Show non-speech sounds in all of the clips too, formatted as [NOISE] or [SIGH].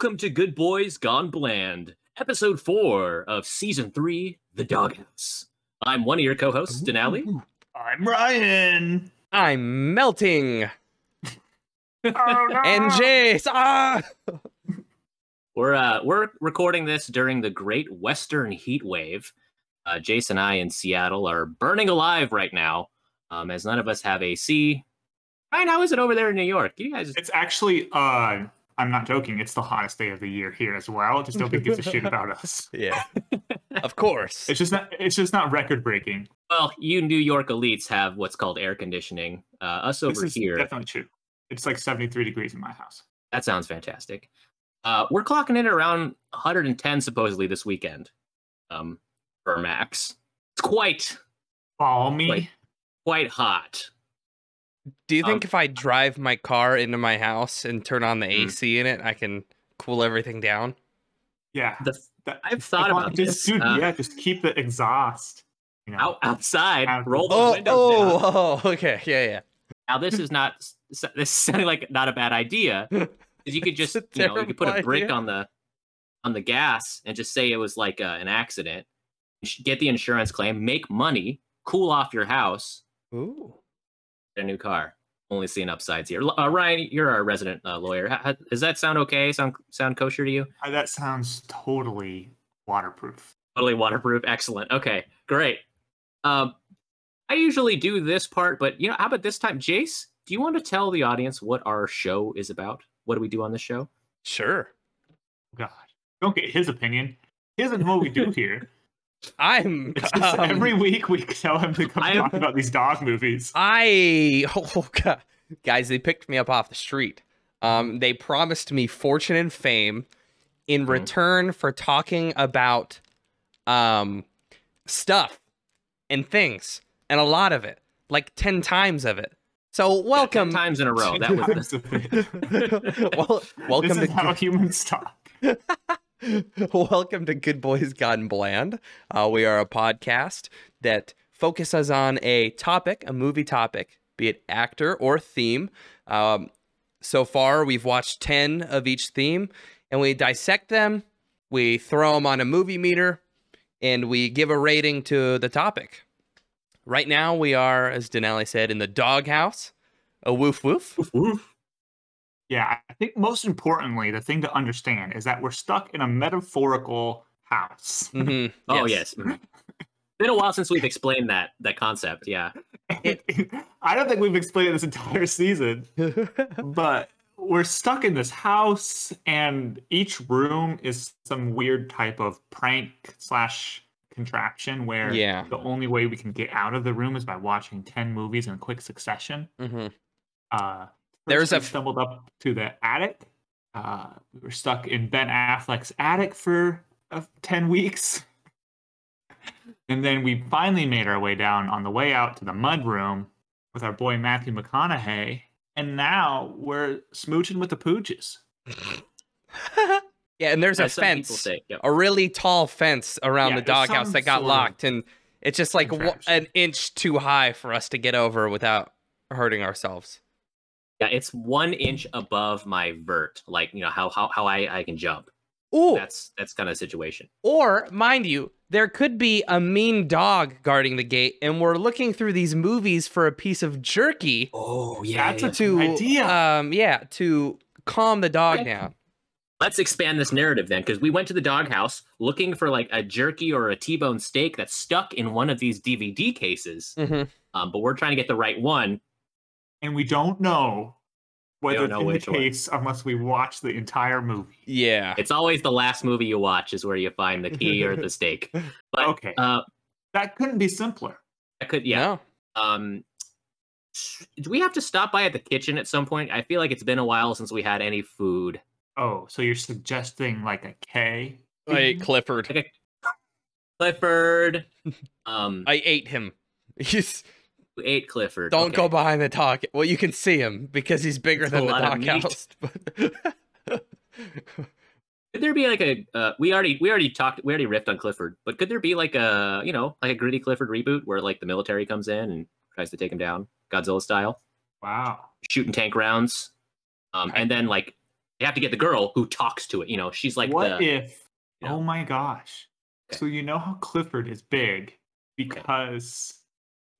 Welcome to Good Boys Gone Bland, episode four of season three, The Doghouse. I'm one of your co-hosts, Denali. I'm Ryan. I'm melting. Oh, no. And Jace. Ah! [LAUGHS] We're uh, we're recording this during the Great Western Heat Wave. Uh, Jason and I in Seattle are burning alive right now, um, as none of us have AC. Ryan, how is it over there in New York? You guys, It's actually, uh, I'm not joking. It's the hottest day of the year here as well. Just nobody gives a shit about us. [LAUGHS] Yeah. [LAUGHS] of course. It's just not. It's just not record breaking. well, you New York elites have what's called air conditioning. Uh, us over This is here, definitely true. It's like 73 degrees in my house. That sounds fantastic. Uh, we're clocking in around 110 supposedly this weekend um, for max. It's quite Balmy. Wait. quite hot. Do you think um, if I drive my car into my house and turn on the Mhm. AC in it, I can cool everything down? Yeah. The, That- I've thought about just, this. Dude, uh, yeah, just keep the exhaust. You know, out, outside, Out- roll the Oh, windows down. oh, oh, [LAUGHS] okay. Yeah, yeah. Now this is not this is sounding like not a bad idea. [LAUGHS] 'cause you could just you know you could put a terrible brick idea. on the on the gas and just say it was like uh, an accident. Get the insurance claim, make money, cool off your house, Ooh. Get a new car. Only seeing upsides here. Uh, Ryan, you're our resident uh, lawyer. How, how- does that sound okay? Sound sound kosher to you? Uh, that sounds totally waterproof. Totally waterproof. Excellent. Okay, great. Um, I usually do this part, but you know, how about this time, Jace? Do you want to tell the audience what our show is about? What do we do on the show? Sure. God, don't get his opinion. He doesn't know what we do [LAUGHS] here. I'm [LAUGHS] um, every week we tell him to come talk about these dog movies. I [LAUGHS] oh god, guys, they picked me up off the street. Um, they promised me fortune and fame in Mhm. return for talking about um stuff and things and a lot of it, like ten times of it. So Yeah, welcome, times in a row. That was [LAUGHS] the, well, welcome this is to how humans talk. [LAUGHS] Welcome to Good Boys Gone Bland. Uh, we are a podcast that focuses on a topic, a movie topic, be it actor or theme. Um, so far, we've watched 10 of each theme and we dissect them, we throw them on a movie meter, and we give a rating to the topic. Right now, we are, as Denali said, in the doghouse. A woof woof. woof woof. Yeah, I think most importantly, the thing to understand is that we're stuck in a metaphorical house. hmm [LAUGHS] oh yes. Mhm. Been a while since we've explained that that concept. Yeah. [LAUGHS] I don't think we've explained it this entire season, but we're stuck in this house, and each room is some weird type of prank slash contraption where Yeah. the only way we can get out of the room is by watching 10 movies in quick succession. hmm Uh, There's first a stumbled up to the attic. Uh, we were stuck in Ben Affleck's attic for uh, ten weeks, [LAUGHS] and then we finally made our way down on the way out to the mud room with our boy Matthew McConaughey, and now we're smooching with the pooches. [LAUGHS] yeah, and there's As a some people fence. say. Yep. a really tall fence around Yeah, the there's doghouse that got locked, and it's just like wa- contraption. an inch too high for us to get over without hurting ourselves. Yeah, it's one inch above my vert, like you know how how how I I can jump. Ooh, That's that's kind of situation. or mind you, there could be a mean dog guarding the gate, and we're looking through these movies for a piece of jerky Oh yeah, That's a to, idea. um, yeah, to calm the dog Okay. down. Let's expand this narrative then, because we went to the doghouse looking for like a jerky or a T-bone steak that's stuck in one of these DVD cases. hmm Um, but we're trying to get the right one. And we don't know whether don't it's in the which one. case unless we watch the entire movie. Yeah, It's always the last movie you watch is where you find the key or the [LAUGHS] stake. But Okay. uh, That couldn't be simpler. I could yeah. No. Um, do we have to stop by at the kitchen at some point? I feel like it's been a while since we had any food. Oh, so you're suggesting like a K? I ate Clifford. Like a Clifford. [LAUGHS] Um, I ate him. [LAUGHS] He's we ate Clifford. Don't Okay. go behind the dog. Well, you can see him because he's bigger It's than the lot of doghouse. But [LAUGHS] Could there be like a? Uh, we already we already talked. We already riffed on Clifford, but could there be like a you know like a gritty Clifford reboot where like the military comes in and tries to take him down, Godzilla style, Wow. shooting tank rounds, um, I- and then like they have to get the girl who talks to it. You know, she's like what the if? you know. Oh my gosh! Okay. So you know how Clifford is big because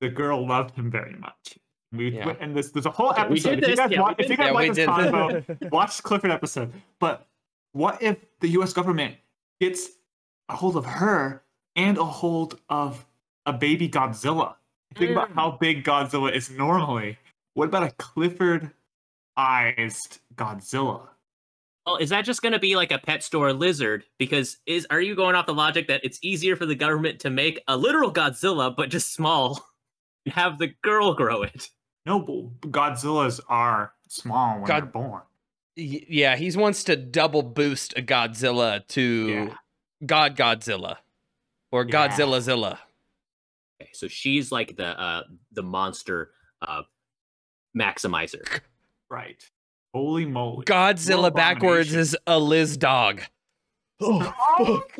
the girl loved him very much. We Yeah. and this there's a whole Okay, we episode. did if you this, guys, yeah, watch, if you guys yeah, like this did. convo, [LAUGHS] watch the Clifford episode. But what if the U.S. government gets a hold of her and a hold of a baby Godzilla? Think about Mm. how big Godzilla is normally. What about a Clifford-ized Godzilla? Well, is that just going to be like a pet store lizard? Because is are you going off the logic that it's easier for the government to make a literal Godzilla but just small, [LAUGHS] and have the girl grow it? No, but Godzillas are small when they're born. Y- yeah, he wants to double boost a Godzilla to Yeah. God Godzilla or Yeah. Godzilla Zilla. Okay, so she's like the uh the monster uh maximizer. Right. Holy moly. Godzilla backwards is a Liz dog. [LAUGHS] Oh, fuck.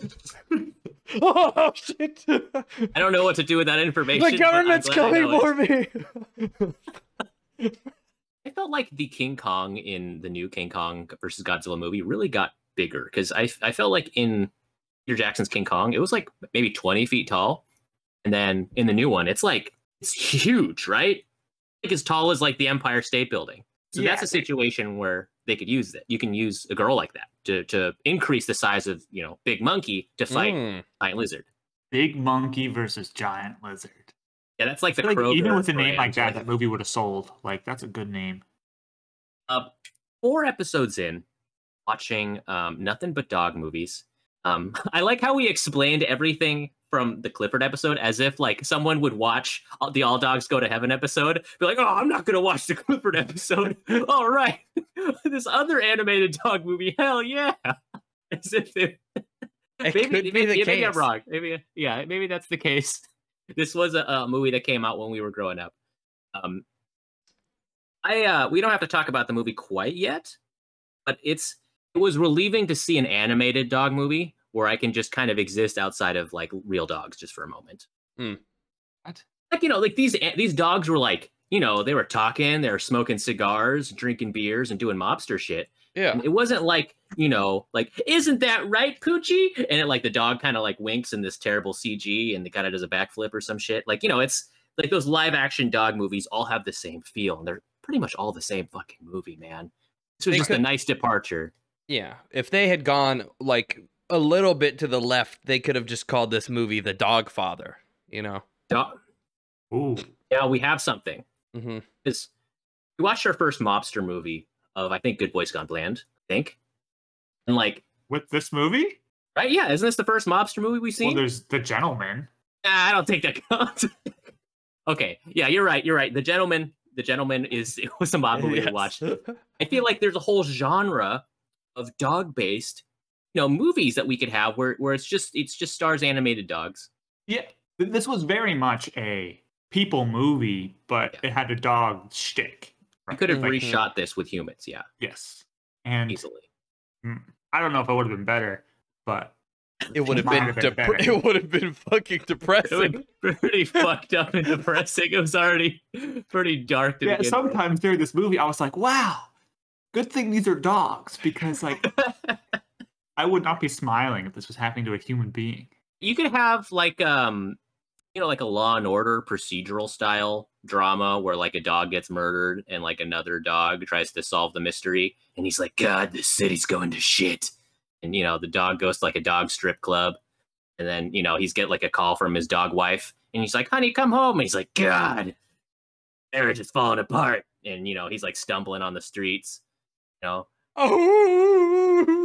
[LAUGHS] [LAUGHS] oh shit. I don't know what to do with that information. the government's coming for me. [LAUGHS] I felt like the King Kong in the new King Kong versus Godzilla movie really got bigger because I I felt like in Peter Jackson's King Kong it was like maybe twenty feet tall, and then in the new one it's like it's huge, right? Like as tall as like the Empire State Building. So Yeah, that's a situation where they could use that. You can use a girl like that to to increase the size of you know big monkey to fight Mm. giant lizard. Big monkey versus giant lizard. Yeah, that's like the Like, even Kroger with a name like that, that movie would have sold. Like that's a good name. uh, four episodes in, watching um, nothing but dog movies. Um, [LAUGHS] I like how we explained everything from the Clifford episode as if like someone would watch the All Dogs Go to Heaven episode, be like, "Oh, I'm not gonna watch the [LAUGHS] Clifford episode." [LAUGHS] all right, [LAUGHS] this other animated dog movie, hell yeah! As if it, It maybe, could be maybe, the maybe I'm case. wrong. Maybe yeah, maybe that's the case. This was a, a movie that came out when we were growing up. Um, I uh, we don't have to talk about the movie quite yet, but it's it was relieving to see an animated dog movie where I can just kind of exist outside of like real dogs just for a moment. Hmm. What? Like you know, like these these dogs were like you know they were talking, they were smoking cigars, drinking beers, and doing mobster shit. Yeah. And it wasn't like, you know, like, isn't that right, Poochie? And it, like the dog kind of like winks in this terrible CG and it kind of does a backflip or some shit. Like, you know, it's like those live action dog movies all have the same feel and they're pretty much all the same fucking movie, man. This was They just a nice departure. Yeah. If they had gone like a little bit to the left, they could have just called this movie The Dog Father, you know? Dog- Ooh. now we have something. mm-hmm Because we watched our first mobster movie of, I think, Good Boys Gone Bland, I think. And like, With this movie? right? Yeah, isn't this the first mobster movie we've Well, seen? there's the gentleman. Nah, I don't think that counts. [LAUGHS] okay, yeah, you're right. You're right. The gentleman, the gentleman is [LAUGHS] it was a mob movie to watch. I feel like there's a whole genre of dog-based, you know, movies that we could have where where it's just it's just stars animated dogs. Yeah. This was very much a people movie, but Yeah. it had a dog shtick. You could have Like, mm-hmm. reshot this with humans, yeah, Yes. And easily. Hmm, I don't know if it would have been better, but It would have been, been dep- it would have been fucking [LAUGHS] depressing. pretty fucked up and depressing. It was already pretty dark to yeah, begin with. sometimes during this movie, I was like, wow, good thing these are dogs because, like, [LAUGHS] I would not be smiling if this was happening to a human being. you could have like um you know like a law and order procedural style drama where like a dog gets murdered and like another dog tries to solve the mystery and he's like god this city's going to shit and you know the dog goes to like a dog strip club and then you know he's get like a call from his dog wife and he's like honey come home and he's like god marriage is falling apart and you know he's like stumbling on the streets you know oh. [LAUGHS]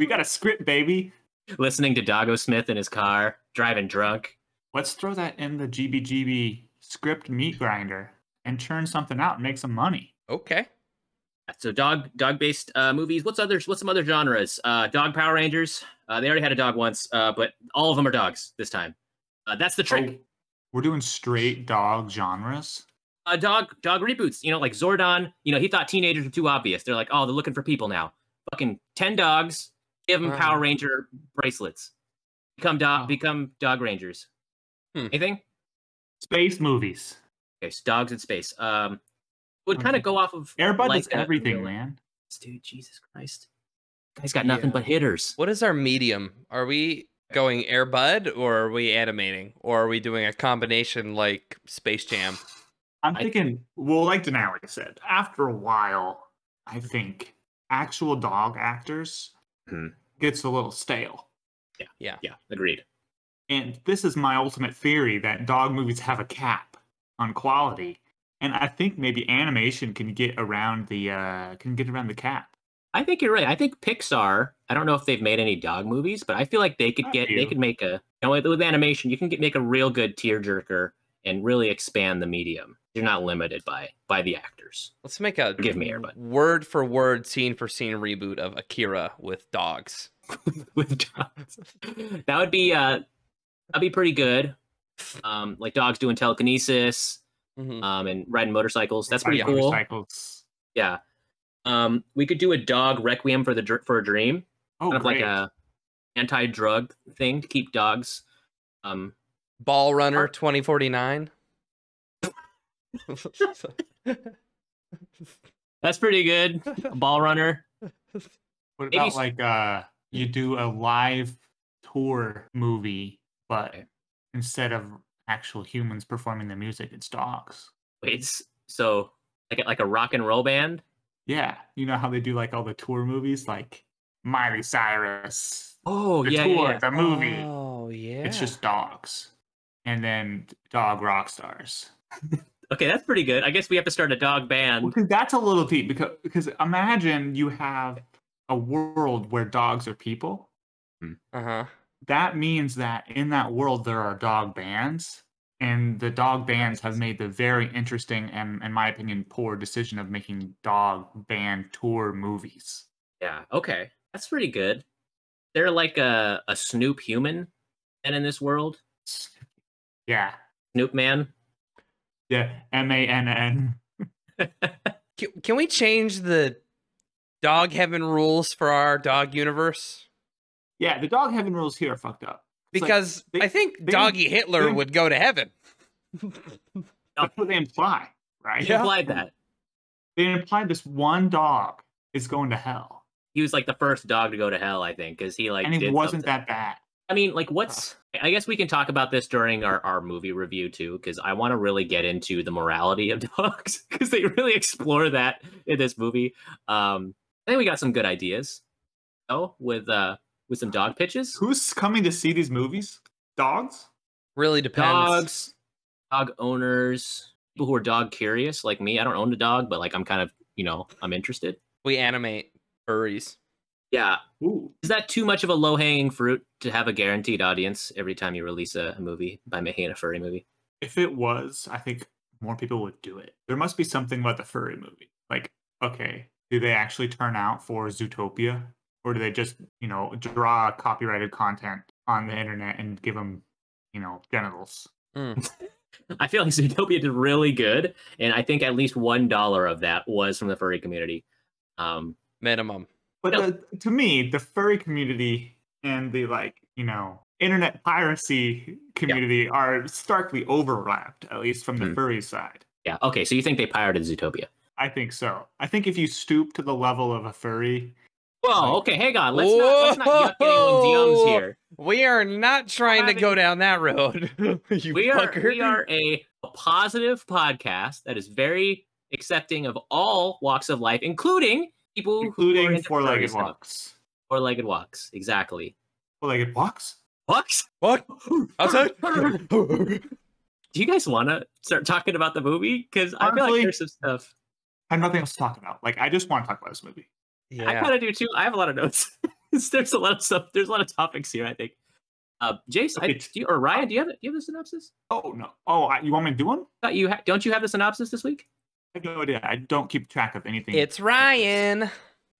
We got a script, baby. listening to doggo smith in his car driving drunk Let's throw that in the GBGB script meat grinder and churn something out and make some money. Okay. So dog dog based uh, movies. What's others? What's some other genres? Uh, dog Power Rangers. Uh, they already had a dog once, uh, but all of them are dogs this time. Uh, that's the trick. Oh, we're doing straight dog genres. Uh, dog dog reboots. You know, like Zordon. You know, he thought teenagers were too obvious. They're like, oh, they're looking for people now. Fucking ten dogs. Give them Wow. Power Ranger bracelets. Become dog. Oh. Become dog rangers. Hmm. Anything? Space movies. Okay, so dogs in space. Um, would kind of go off of Airbud like does a- everything, man. dude. Jesus Christ, guy's got nothing Yeah. but hitters. What is our medium? Are we going Airbud or are we animating or are we doing a combination like Space Jam? I'm I- thinking, well, like Denali said, after a while, I think actual dog actors Mhm. gets a little stale. Yeah, Yeah. Yeah. agreed. And this is my ultimate theory that dog movies have a cap on quality. And I think maybe animation can get around the uh can get around the cap. I think you're right. I think Pixar. I don't know if they've made any dog movies, but I feel like they could A get. They could make a. You know, with, with animation, you can get make a real good tearjerker and really expand the medium. You're not limited by by the actors. Let's make a give me, Airbud. word for word, scene for scene reboot of Akira with dogs. [LAUGHS] with dogs. That would be uh that'd be pretty good. Um like dogs doing telekinesis, Mhm. um and riding motorcycles. That's pretty Like cool. Motorcycles. Yeah. Um we could do a dog requiem for the dr- for a dream. Oh, kind of like a anti-drug thing to keep dogs um Ball Runner 2049. That's pretty good. A ball runner. What about s- like uh you do a live tour movie, but instead of actual humans performing the music, it's dogs. Wait, s- so like a, like a rock and roll band? Yeah, you know how they do like all the tour movies, like Miley Cyrus, Oh the yeah, tour, yeah, yeah. the movie. Oh yeah. It's just dogs, and then dog rock stars. [LAUGHS] Okay, that's pretty good. I guess we have to start a dog band. Because that's a little deep. Because because imagine you have a world where dogs are people. uh huh. That means that in that world there are dog bands, and the dog bands have made the very interesting and, in my opinion, poor decision of making dog band tour movies. Yeah. Okay. That's pretty good. They're like a, a Snoop human and in this world. Yeah, Snoop man. Yeah. M A N N. [LAUGHS] Can, can we change the dog heaven rules for our dog universe? Yeah, the dog heaven rules here are fucked up. It's like, Because they- I think they- Doggy Hitler they- would go to heaven. [LAUGHS] that's what they imply, right? He implied that. They imply this one dog is going to hell, He was like the first dog to go to hell, I think, because he like and he wasn't something. that bad. I mean, like, what's? I guess we can talk about this during our, our movie review too, because I want to really get into the morality of [LAUGHS] dogs, because they really explore that in this movie. Um, I think we got some good ideas, oh, with uh, with some dog pitches. Who's coming to see these movies? Dogs? Really depends. dogs, dog owners, people who are dog curious, like me. I don't own a dog, but like I'm kind of, you know, I'm interested. We animate furries. Yeah. Ooh. Is that too much of a low hanging fruit to have a guaranteed audience every time you release a, a movie by making a furry movie? If it was, I think more people would do it. There must be something about the furry movie. Like, okay, do they actually turn out for Zootopia? Or do they just, you know, draw copyrighted content on the internet and give them, you know, genitals? Mm. [LAUGHS] I feel like Zootopia did really good, and I think at least one dollar of that was from the furry community. Um, Minimum. But No. the, to me, the furry community and the like, you know, internet piracy community are starkly overlapped, at least from the Hmm. furry side. yeah. Okay. So you think they pirated Zootopia? I think so. I think if you stoop to the level of a furry, Whoa. Okay. Hang on. Let's not let's not yuck anyone's yums here. We are not trying to go down that road. [LAUGHS] you we are we are a, a positive podcast that is very accepting of all walks of life, including people including four-legged walks. Four-legged walks. Exactly. Four-legged walks? Walks. What? [LAUGHS] Outside? [LAUGHS] [LAUGHS] Do you guys want to start talking about the movie? Because I feel like there's some stuff. I have nothing else to talk about. Like, I just want to talk about this movie. Yeah. I yeah. kind of do too. I have a lot of notes. there's a lot of stuff. There's a lot of topics here. I think. Uh, Jace, I, Okay. do you, or Ryan, do you have it? Do you have the synopsis? Oh, no. Oh, I, you want me to do one? Thought you ha- don't you have the synopsis this week? I have no idea. I don't keep track of anything. It's Ryan.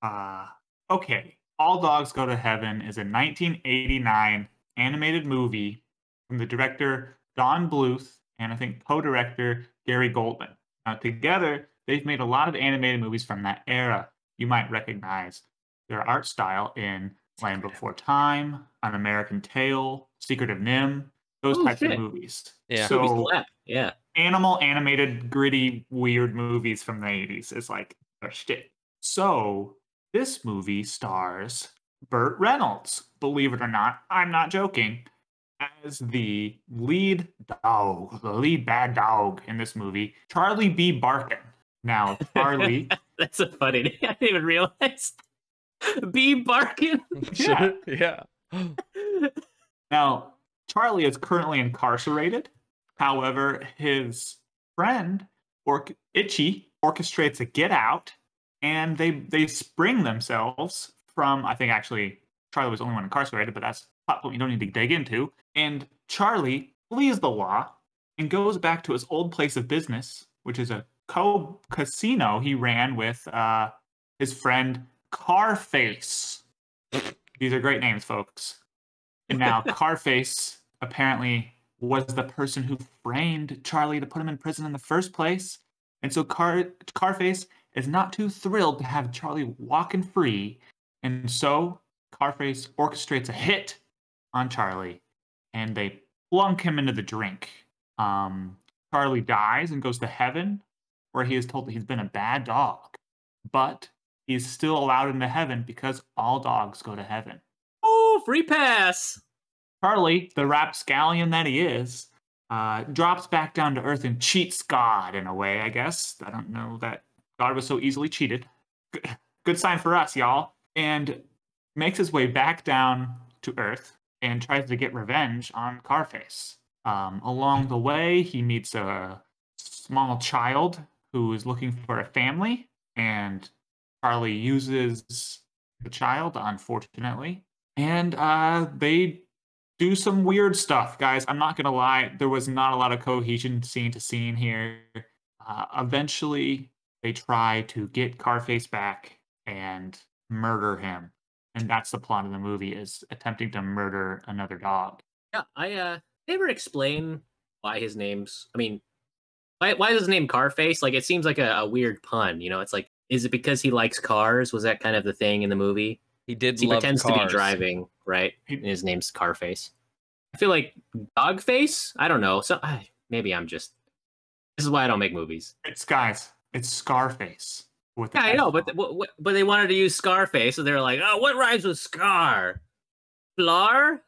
Uh, okay. All Dogs Go to Heaven is a 1989 animated movie from the director Don Bluth and I think co-director Gary Goldman. Now, together, they've made a lot of animated movies from that era. You might recognize their art style in Land Before Time, An American Tail, Secret of NIMH, those Oh, types shit. of movies. Yeah. So, Yeah. Animal animated gritty weird movies from the 80s is like their shit so this movie stars Burt Reynolds. Believe it or not, I'm not joking. As the lead dog, the lead bad dog in this movie, Charlie B. Barkin. Now, Charlie, [LAUGHS] That's a funny name. I didn't even realize. B Barkin. [LAUGHS] Yeah. yeah. [GASPS] [LAUGHS] now Charlie is currently incarcerated. However, his friend or Itchy orchestrates a get out, and they they spring themselves from. I think actually Charlie was the only one incarcerated, but that's a plot point you don't need to dig into. And Charlie flees the law and goes back to his old place of business, which is a co casino he ran with uh, his friend Carface. These are great names, folks. And now [LAUGHS] Carface apparently was the person who framed Charlie to put him in prison in the first place. And so Car Carface is not too thrilled to have Charlie walking free. And so Carface orchestrates a hit on Charlie and they plunk him into the drink. Um, Charlie dies and goes to heaven, where he is told that he's been a bad dog. But he's still allowed into heaven because all dogs go to heaven. Oh, free pass. Charlie, the rapscallion that he is, uh, drops back down to earth and cheats God in a way, I guess. I don't know that God was so easily cheated. Good, sign for us, y'all. And makes his way back down to earth and tries to get revenge on Carface. Um, along the way, he meets a small child who is looking for a family, and Charlie uses the child, unfortunately, and uh, they do some weird stuff, guys. I'm not gonna lie, there was not a lot of cohesion scene to scene here. Uh, eventually, they try to get Carface back and murder him, and that's the plot of the movie: is attempting to murder another dog. Yeah, I uh never explain why his name's. I mean, why why is his name Carface? Like, it seems like a, a weird pun. You know, it's like, is it because he likes cars? Was that kind of the thing in the movie? He did He love pretends to be driving, right? And his name's Carface. I feel like Dogface. I don't know. So I, maybe I'm just. This is why I don't make movies. It's guys, it's Scarface. With the Yeah, I S know, but on it. what, what, but they wanted to use Scarface, so they were like, "Oh, what rhymes with Scar? Flar,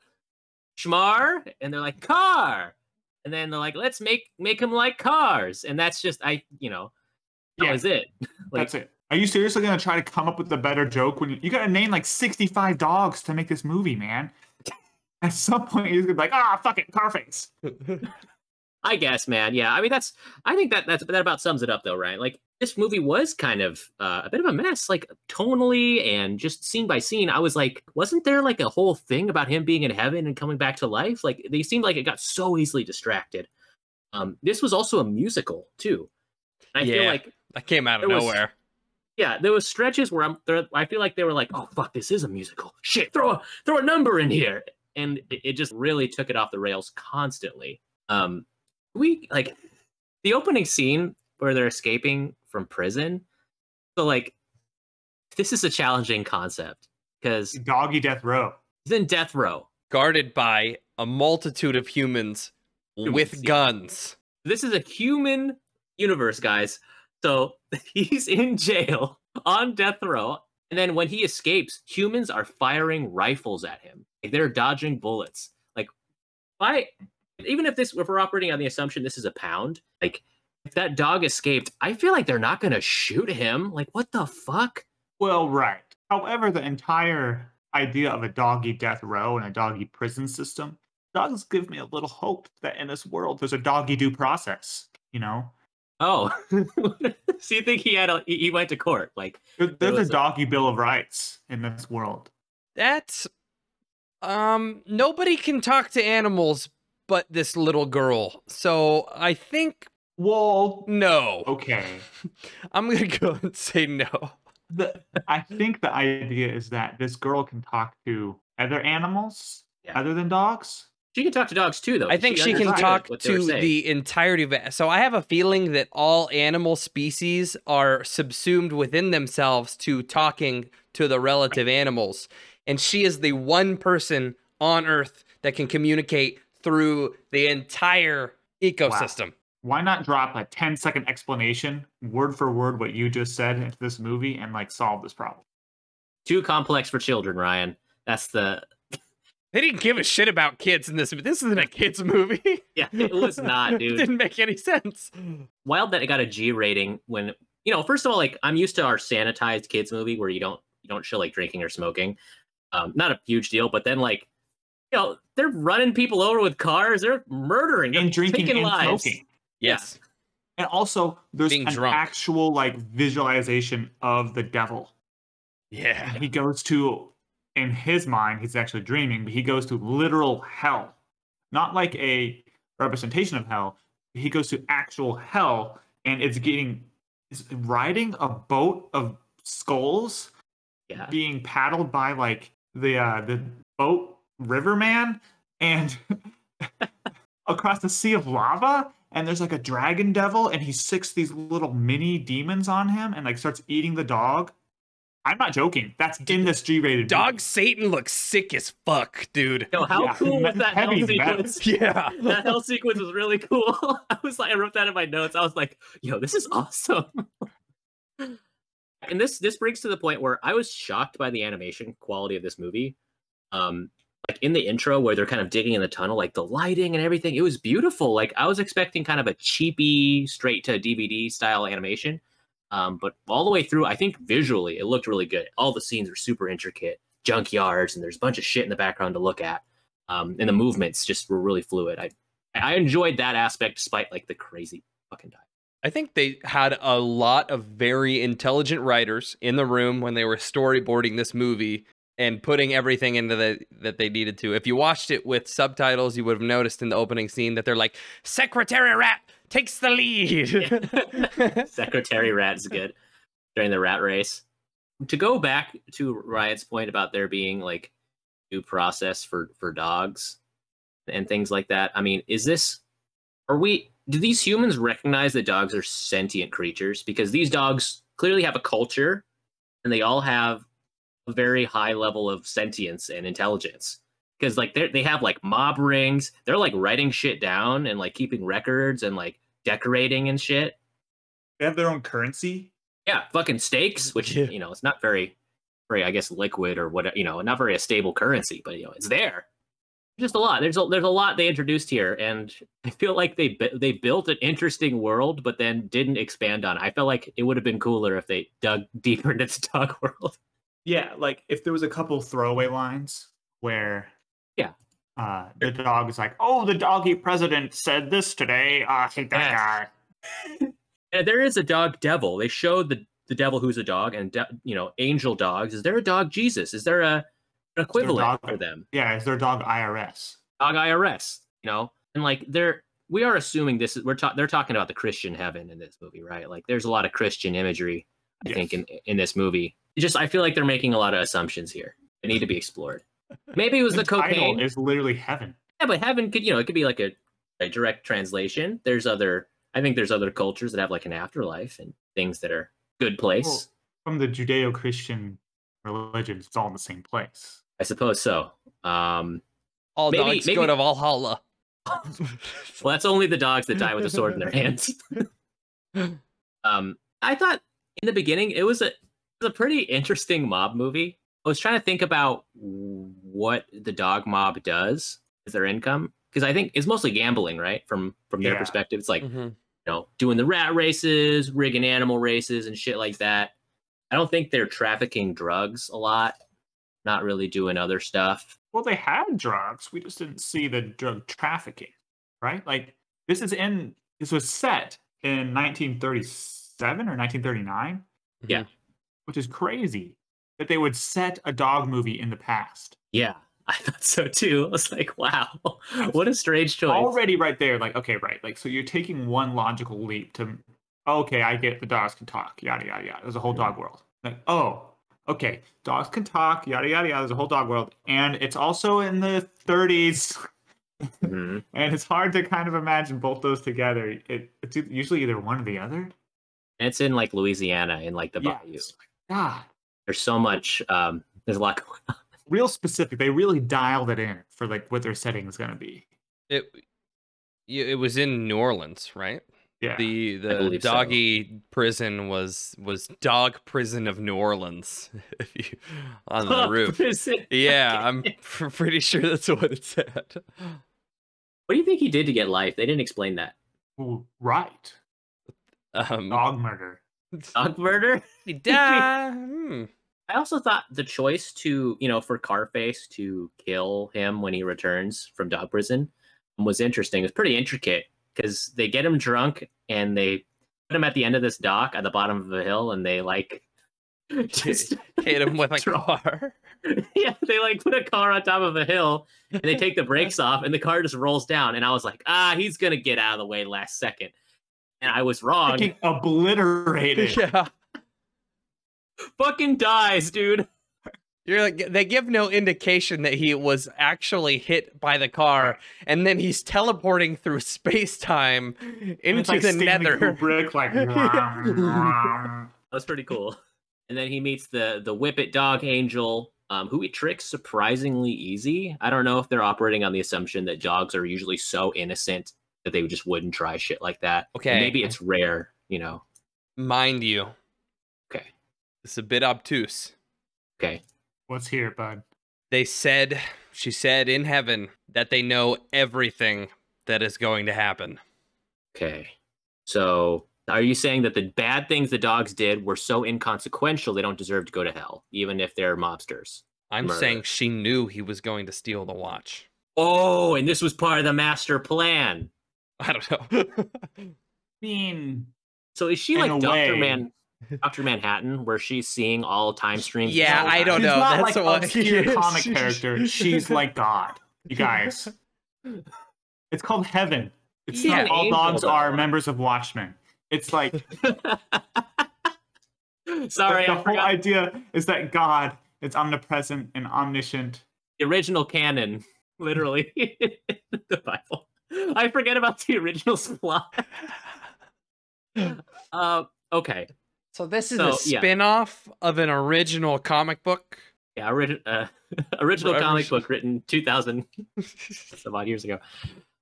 Schmar," and they're like, "Car," and then they're like, "Let's make make him like cars," and that's just I, you know, that Yeah. was it. [LAUGHS] like, That's it. Are you seriously gonna try to come up with a better joke when you, you gotta name like 65 dogs to make this movie, man? [LAUGHS] At some point, you're gonna be like, ah, fuck it, Carface. [LAUGHS] I guess, man. Yeah, I mean, that's I think that that's that about sums it up, though, right? Like this movie was kind of uh, a bit of a mess, like tonally and just scene by scene. I was like, wasn't there like a whole thing about him being in heaven and coming back to life? Like they seemed like it got so easily distracted. Um, this was also a musical too. And I feel Yeah. like That came out of There was- nowhere. Yeah, there was stretches where I'm there, I feel like they were like, "Oh fuck, this is a musical. Shit, throw a throw a number in here." And it, it just really took it off the rails constantly. Um we like the opening scene where they're escaping from prison. So like this is a challenging concept because Doggy Death Row. he's in death row. Guarded by a multitude of humans Humans, with yeah. guns. This is a human universe, guys. So [LAUGHS] he's in jail on death row. And then when he escapes, humans are firing rifles at him. They're dodging bullets. Like, why? Even if this, if we're operating on the assumption this is a pound, like, if that dog escaped, I feel like they're not going to shoot him. Like, what the fuck? Well, right. However, the entire idea of a doggy death row and a doggy prison system does give me a little hope that in this world there's a doggy due process. You know, Oh, [LAUGHS] so you think he had a, he he went to court? Like, there's a was a- doggy bill of rights in this world. That's um nobody can talk to animals but this little girl. So I think Well, no. okay. [LAUGHS] I'm gonna go and say no. the [LAUGHS] I think the idea is that this girl can talk to other animals Yeah. other than dogs. She can talk to dogs too, though. I think she can talk what they were to the entirety of it. So I have a feeling that all animal species are subsumed within themselves to talking to the relative animals. And she is the one person on Earth that can communicate through the entire ecosystem. Why not drop a 10 second explanation, word for word, what you just said into this movie and like solve this problem? too complex for children, Ryan. That's the They didn't give a shit about kids in this. Movie. This isn't a kids movie. [LAUGHS] yeah. It was not, it [LAUGHS] dude. didn't make any sense. Wild that it got a G rating when you know. First of all, like I'm used to our sanitized kids movie where you don't you don't show like drinking or smoking. Um, not a huge deal, but then like you know they're running people over with cars. They're murdering And they're drinking taking and lives. smoking. Yes. And also, there's Being an drunk. actual like visualization of the devil. Yeah. He goes to, in his mind, he's actually dreaming, but he goes to literal hell, not like a representation of hell. He goes to actual hell, and it's getting is riding a boat of skulls? Yeah, being paddled by like the uh the boat riverman and [LAUGHS] across the sea of lava and there's like a dragon devil and he sicks these little mini demons on him and like starts eating the dog i'm not joking that's in this g-rated Dog Satan looks sick as fuck, dude. Yo, how Yeah, cool was that hell heavy metal. sequence? [LAUGHS] Yeah. that hell sequence was really cool. [LAUGHS] I was like, I wrote that in my notes. I was like, yo, this is awesome. and this this brings to the point where I was shocked by the animation quality of this movie. Um, like in the intro where they're kind of digging in the tunnel, like the lighting and everything, it was beautiful. Like I was expecting kind of a cheapy, straight to DVD style animation. Um, but all the way through, I think visually it looked really good. All the scenes are super intricate, junkyards, and there's a bunch of shit in the background to look at. Um, and the movements just were really fluid. I I enjoyed that aspect despite like the crazy fucking. I think they had a lot of very intelligent writers in the room when they were storyboarding this movie and putting everything into the that they needed to. If you watched it with subtitles, you would have noticed in the opening scene that they're like, "Secretary Rat takes the lead." [LAUGHS] Secretary Rat is good during the rat race. To go back to Riot's point about there being like due process for for dogs and things like that. I mean, is this are we do these humans recognize that dogs are sentient creatures because these dogs clearly have a culture and they all have a very high level of sentience and intelligence because like they they have like mob rings they're like writing shit down and like keeping records and like decorating and shit they have their own currency yeah, fucking stakes, which Yeah. you know, it's not very, very, I guess, liquid or what, you know, not very a stable currency, but you know, it's there. Just a lot. There's a there's a lot they introduced here, and [LAUGHS] I feel like they they built an interesting world, but then didn't expand on. it. I felt like it would have been cooler if they dug [LAUGHS] deeper into the dog world. yeah like if there was a couple throwaway lines where Yeah. Uh the dog is like oh the doggy president said this today uh, i hate that guy [LAUGHS] there is a dog devil. They showed the the devil who's a dog, and de- you know, angel dogs. Is there a dog Jesus? Is there a an equivalent dog- for them? yeah is their dog irs dog IRS, you know, and like they're we are assuming this is we're talking they're talking about the Christian heaven in this movie, right? Like there's a lot of Christian imagery, I think, in in this movie. It just I feel like they're making a lot of assumptions here. They need to be explored. Maybe it was the, title cocaine. is literally heaven yeah, but heaven could you know it could be like a, a direct translation. There's other I think there's other cultures that have like an afterlife and things that are good place. Well, from the judeo-christian religions it's all in the same place I suppose so. Um, All Maybe- dogs go to Valhalla. [LAUGHS] Well, that's only the dogs that die with a sword in their hands. [LAUGHS] um, I thought in the beginning it was a it was a pretty interesting mob movie. I was trying to think about what the dog mob does as their income because I think it's mostly gambling, right? From from their Yeah. perspective, it's like Mhm. you know doing the rat races, rigging animal races, and shit like that. I don't think they're trafficking drugs a lot. Not really doing other stuff. well they had drugs we just didn't see the drug trafficking right like this is in this was set in 1937 or 1939 Yeah. which is crazy that they would set a dog movie in the past. Yeah, [LAUGHS] I thought so too. I was like, wow, [LAUGHS] what a strange choice. already right there like okay right like so you're taking one logical leap to okay i get the dogs can talk yada yada yada. There's a whole dog world. Like oh okay dogs can talk yada yada yada. There's a whole dog world. And it's also in the 30s Mhm. [LAUGHS] and it's hard to kind of imagine both those together. It, it's usually either one or the other. And it's in like Louisiana in like the Yeah, bayou. god There's so much. Um, there's a lot going on. real specific they really dialed it in for like what their setting is going to be It it was in New Orleans, right? Yeah. The the believe so. doggy prison was was dog prison of New Orleans. [LAUGHS] if you on the roof. Prison. Yeah, I'm pr- pretty sure that's what it said. What do you think he did to get life? They didn't explain that. Ooh, right. Um, Dog murder. Dog murder. [LAUGHS] da- [LAUGHS] hmm. I also thought the choice to, you know, for Carface to kill him when he returns from dog prison was interesting. It's pretty intricate because they get him drunk and they put him at the end of this dock at the bottom of a hill and they like [LAUGHS] just hit him with a [LAUGHS] car. [LAUGHS] yeah, they like put a car on top of a hill and they take the brakes off and the car just rolls down. And I was like, ah, he's gonna get out of the way last second. And I was wrong. Fucking obliterated. yeah. Fucking dies, dude. You're like they give no indication that he was actually hit by the car, and then he's teleporting through space time And into it's like the Stanley nether. Kubrick, like. "Mwah, That was pretty cool. And then he meets the the Whippet Dog Angel, um, who he tricks surprisingly easy. I don't know if they're operating on the assumption that dogs are usually so innocent that they just wouldn't try shit like that. Okay. maybe it's rare, you know. Mind you, Okay, it's a bit obtuse. okay. What's here, bud? They said, she said in heaven that they know everything that is going to happen. Okay. So are you saying that the bad things the dogs did were so inconsequential they don't deserve to go to hell, even if they're mobsters? I'm Murder. saying she knew he was going to steal the watch. Oh, and this was part of the master plan. I don't know. [LAUGHS] I mean, So is she In like Doctor way. Man, Doctor Manhattan, where she's seeing all time streams? Yeah, I don't she's know. not That's like obscure [LAUGHS] comic character. She's like God. You guys. It's called Heaven. It's She's not all dogs are members of Watchmen. It's like [LAUGHS] Sorry, the I whole idea is that God is omnipresent and omniscient. the original canon, literally [LAUGHS] the Bible. I forget about the original plot. uh, okay, so this is So, a yeah. spin-off of an original comic book. yeah, ori- uh, [LAUGHS] original Whatever comic book written two thousand [LAUGHS] some odd years ago.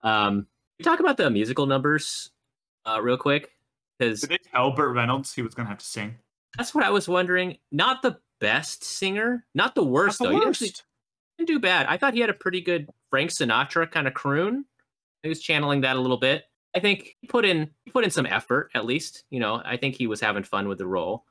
Um, talk about the musical numbers, uh, real quick, because Did they tell Burt Reynolds he was gonna have to sing? that's what I was wondering. Not the best singer, not the worst Not though. the He actually worst. didn't do bad. I thought he had a pretty good Frank Sinatra kind of croon. He was channeling that a little bit. I think he put in he put in some effort at least. You know, I think he was having fun with the role.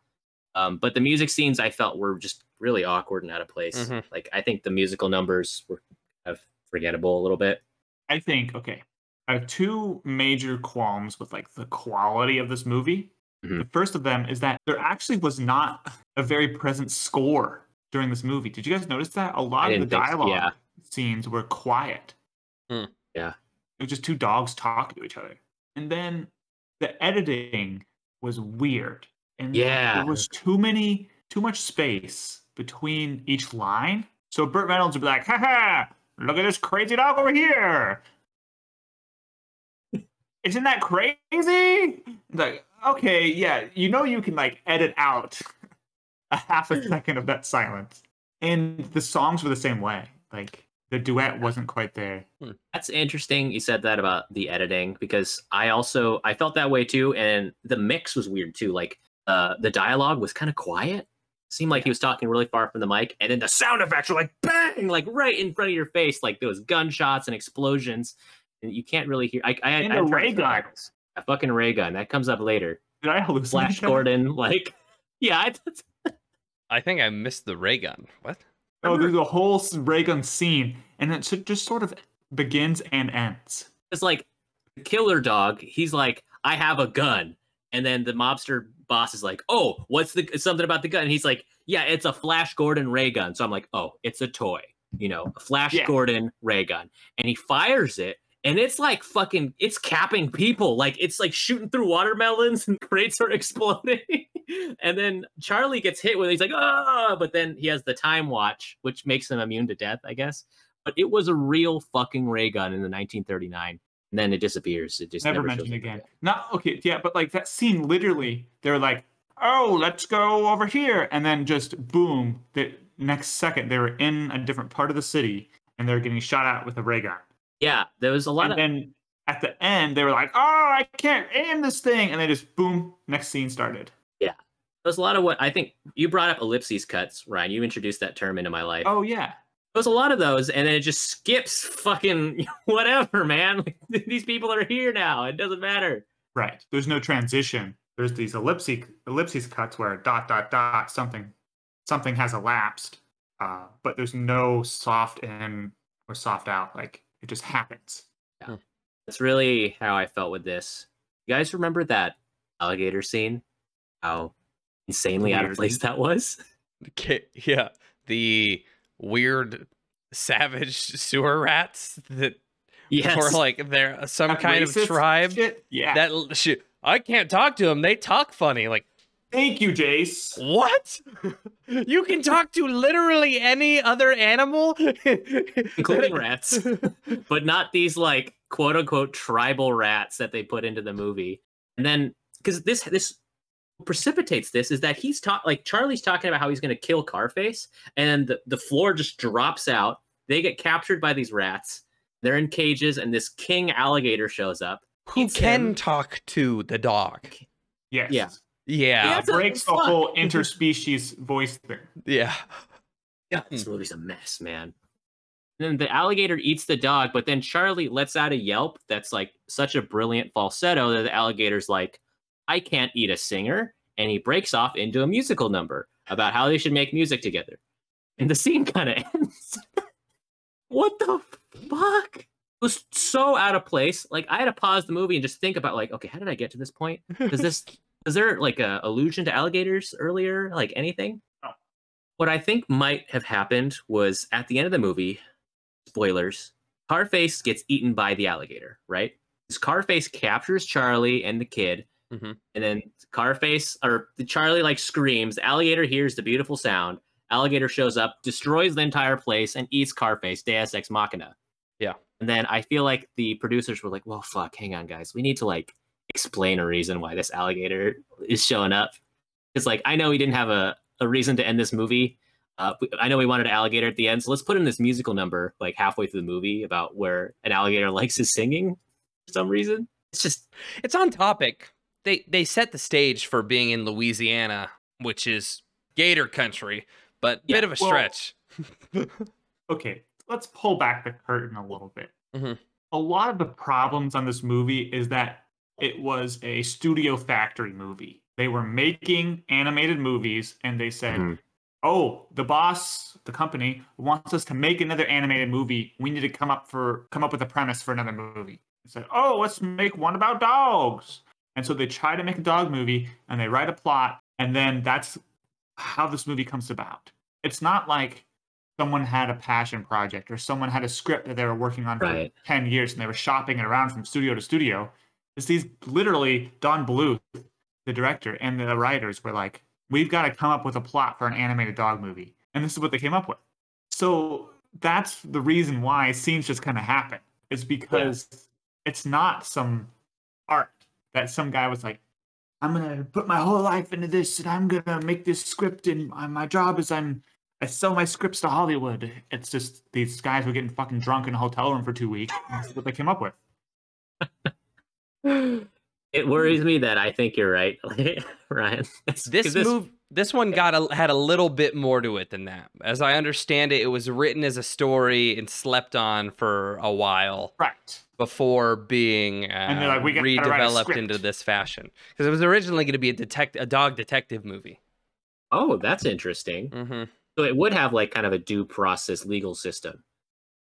Um, but the music scenes I felt were just really awkward and out of place. Mhm. Like I think the musical numbers were kind of forgettable a little bit. I think okay. I have two major qualms with like the quality of this movie. Mhm. The first of them is that there actually was not a very present score during this movie. Did you guys notice that? A lot of the didn't so, dialogue yeah. scenes were quiet. Hmm. Yeah. It was just two dogs talking to each other. And then the editing was weird. And Yeah. there was too many too much space between each line. So Burt Reynolds would be like, ha ha, look at this crazy dog over here. [LAUGHS] Isn't that crazy? Like, okay, yeah, you know you can like edit out [LAUGHS] a half a second of that silence. And the songs were the same way. Like the duet wasn't quite there. That's interesting. You said that about the editing because I also I felt that way too, and the mix was weird too. Like uh, the dialogue was kind of quiet. Seemed like he was talking really far from the mic, and then the sound effects were like bang, like right in front of your face, like there was gunshots and explosions, and you can't really hear. I, I, And I a had ray gun. A fucking ray gun that comes up later. Did I hallucinate? Flash? Gordon, [LAUGHS] like yeah, I, I think I missed the ray gun. What? Oh, there's a whole s- ray gun scene, and it just sort of begins and ends. it's like the killer dog he's like i have a gun. And then the mobster boss is like oh what's the something about the gun? And he's like yeah it's a flash gordon ray gun. So i'm like oh it's a toy you know a flash Yeah. gordon ray gun. And he fires it and it's like fucking it's capping people like it's like shooting through watermelons [LAUGHS] and crates are exploding and then charlie gets hit with it. he's like ah but then he has the time watch which makes him immune to death i guess but it was a real fucking ray gun in the 1939 and then it disappears it just Never, never, mentioned again. Not okay, yeah, but like that scene, literally, they're like, "Oh, let's go over here," and then just boom, the next second they were in a different part of the city and they're getting shot at with a ray gun. yeah there was a lot And of then at the end they were like, "Oh, I can't aim this thing," and they just boom, next scene started. There's a lot of what I think you brought up ellipses cuts, Ryan. You introduced that term into my life. Oh yeah, There's a lot of those, and then it just skips fucking [LAUGHS] whatever, man. [LAUGHS] These people are here now. It doesn't matter. right. There's no transition. There's these ellipses ellipses cuts where dot dot dot something something has elapsed, uh, but there's no soft in or soft out. Like it just happens. Yeah. That's really how I felt with this. You guys remember that alligator scene? How insanely out of place that was? Yeah, the weird savage sewer rats that Yes. or like they're some That kind of tribe shit? Yeah. that shit. I can't talk to them. They talk funny. Like Thank you, Jace. what? [LAUGHS] you can talk to literally any other animal, [LAUGHS] including rats, but not these like quote unquote tribal rats that they put into the movie. And then because this this precipitates this is that he's taught like Charlie's talking about how he's going to kill Carface, and the, the floor just drops out. They get captured by these rats. They're in cages, and this king alligator shows up. Who can him. talk to the dog? Yes. Yeah. Yeah, Yeah. It breaks the whole [LAUGHS] interspecies voice thing. yeah. Yeah, this hmm. movie's a mess, man. And then the alligator eats the dog, but then Charlie lets out a yelp that's like such a brilliant falsetto that the alligator's like, I can't eat a singer. And he breaks off into a musical number about how they should make music together. And the scene [LAUGHS] kind of ends. [LAUGHS] what the fuck? It was so out of place. Like I had to pause the movie and just think about like, okay, how did I get to this point? Does this [LAUGHS] is there like a allusion to alligators earlier? Like anything? No. What I think might have happened was at the end of the movie, spoilers, Carface gets eaten by the alligator, right? This Carface captures Charlie and the kid, Mhm. and then Carface or the Charlie like screams. Alligator hears the beautiful sound. Alligator shows up, destroys the entire place, and eats Carface. Deus ex machina. Yeah. And then I feel like the producers were like, "Well, fuck, hang on, guys. We need to like explain a reason why this alligator is showing up." It's like I know we didn't have a a reason to end this movie. Uh, I know we wanted an alligator at the end, so let's put in this musical number like halfway through the movie about where an alligator [LAUGHS] likes his singing for some reason. It's just It's on topic. They they set the stage for being in Louisiana, which is gator country, but Yeah, bit of a well- stretch. [LAUGHS] Okay, let's pull back the curtain a little bit. Mhm. A lot of the problems on this movie is that it was a studio factory movie. They were making animated movies and they said, Mhm. "Oh, the boss, the company wants us to make another animated movie. We need to come up for come up with a premise for another movie." They said, "Oh, let's make one about dogs." And so they try to make a dog movie and they write a plot and then that's how this movie comes about. It's not like someone had a passion project or someone had a script that they were working on for Right. 10 years and they were shopping it around from studio to studio. It's these literally Don Bluth, the director, and the writers were like, we've got to come up with a plot for an animated dog movie. And this is what they came up with. So that's the reason why scenes just kind of happen, is because it's not some art that some guy was like, I'm gonna put my whole life into this, and I'm gonna make this script. And my job is I'm I sell my scripts to Hollywood. It's just these guys were getting fucking drunk in a hotel room for two weeks. That's what they came up with. [LAUGHS] it worries me that I think you're right, [LAUGHS] Ryan. It's- 'cause This, move this one got a, had a little bit more to it than that. As I understand it, it was written as a story and slept on for a while Right. before being uh, they're like, "We gotta write a redeveloped into this fashion. Because it was originally going to be a detect a dog detective movie. Oh, that's interesting. hmm So it would have like kind of a due process legal system,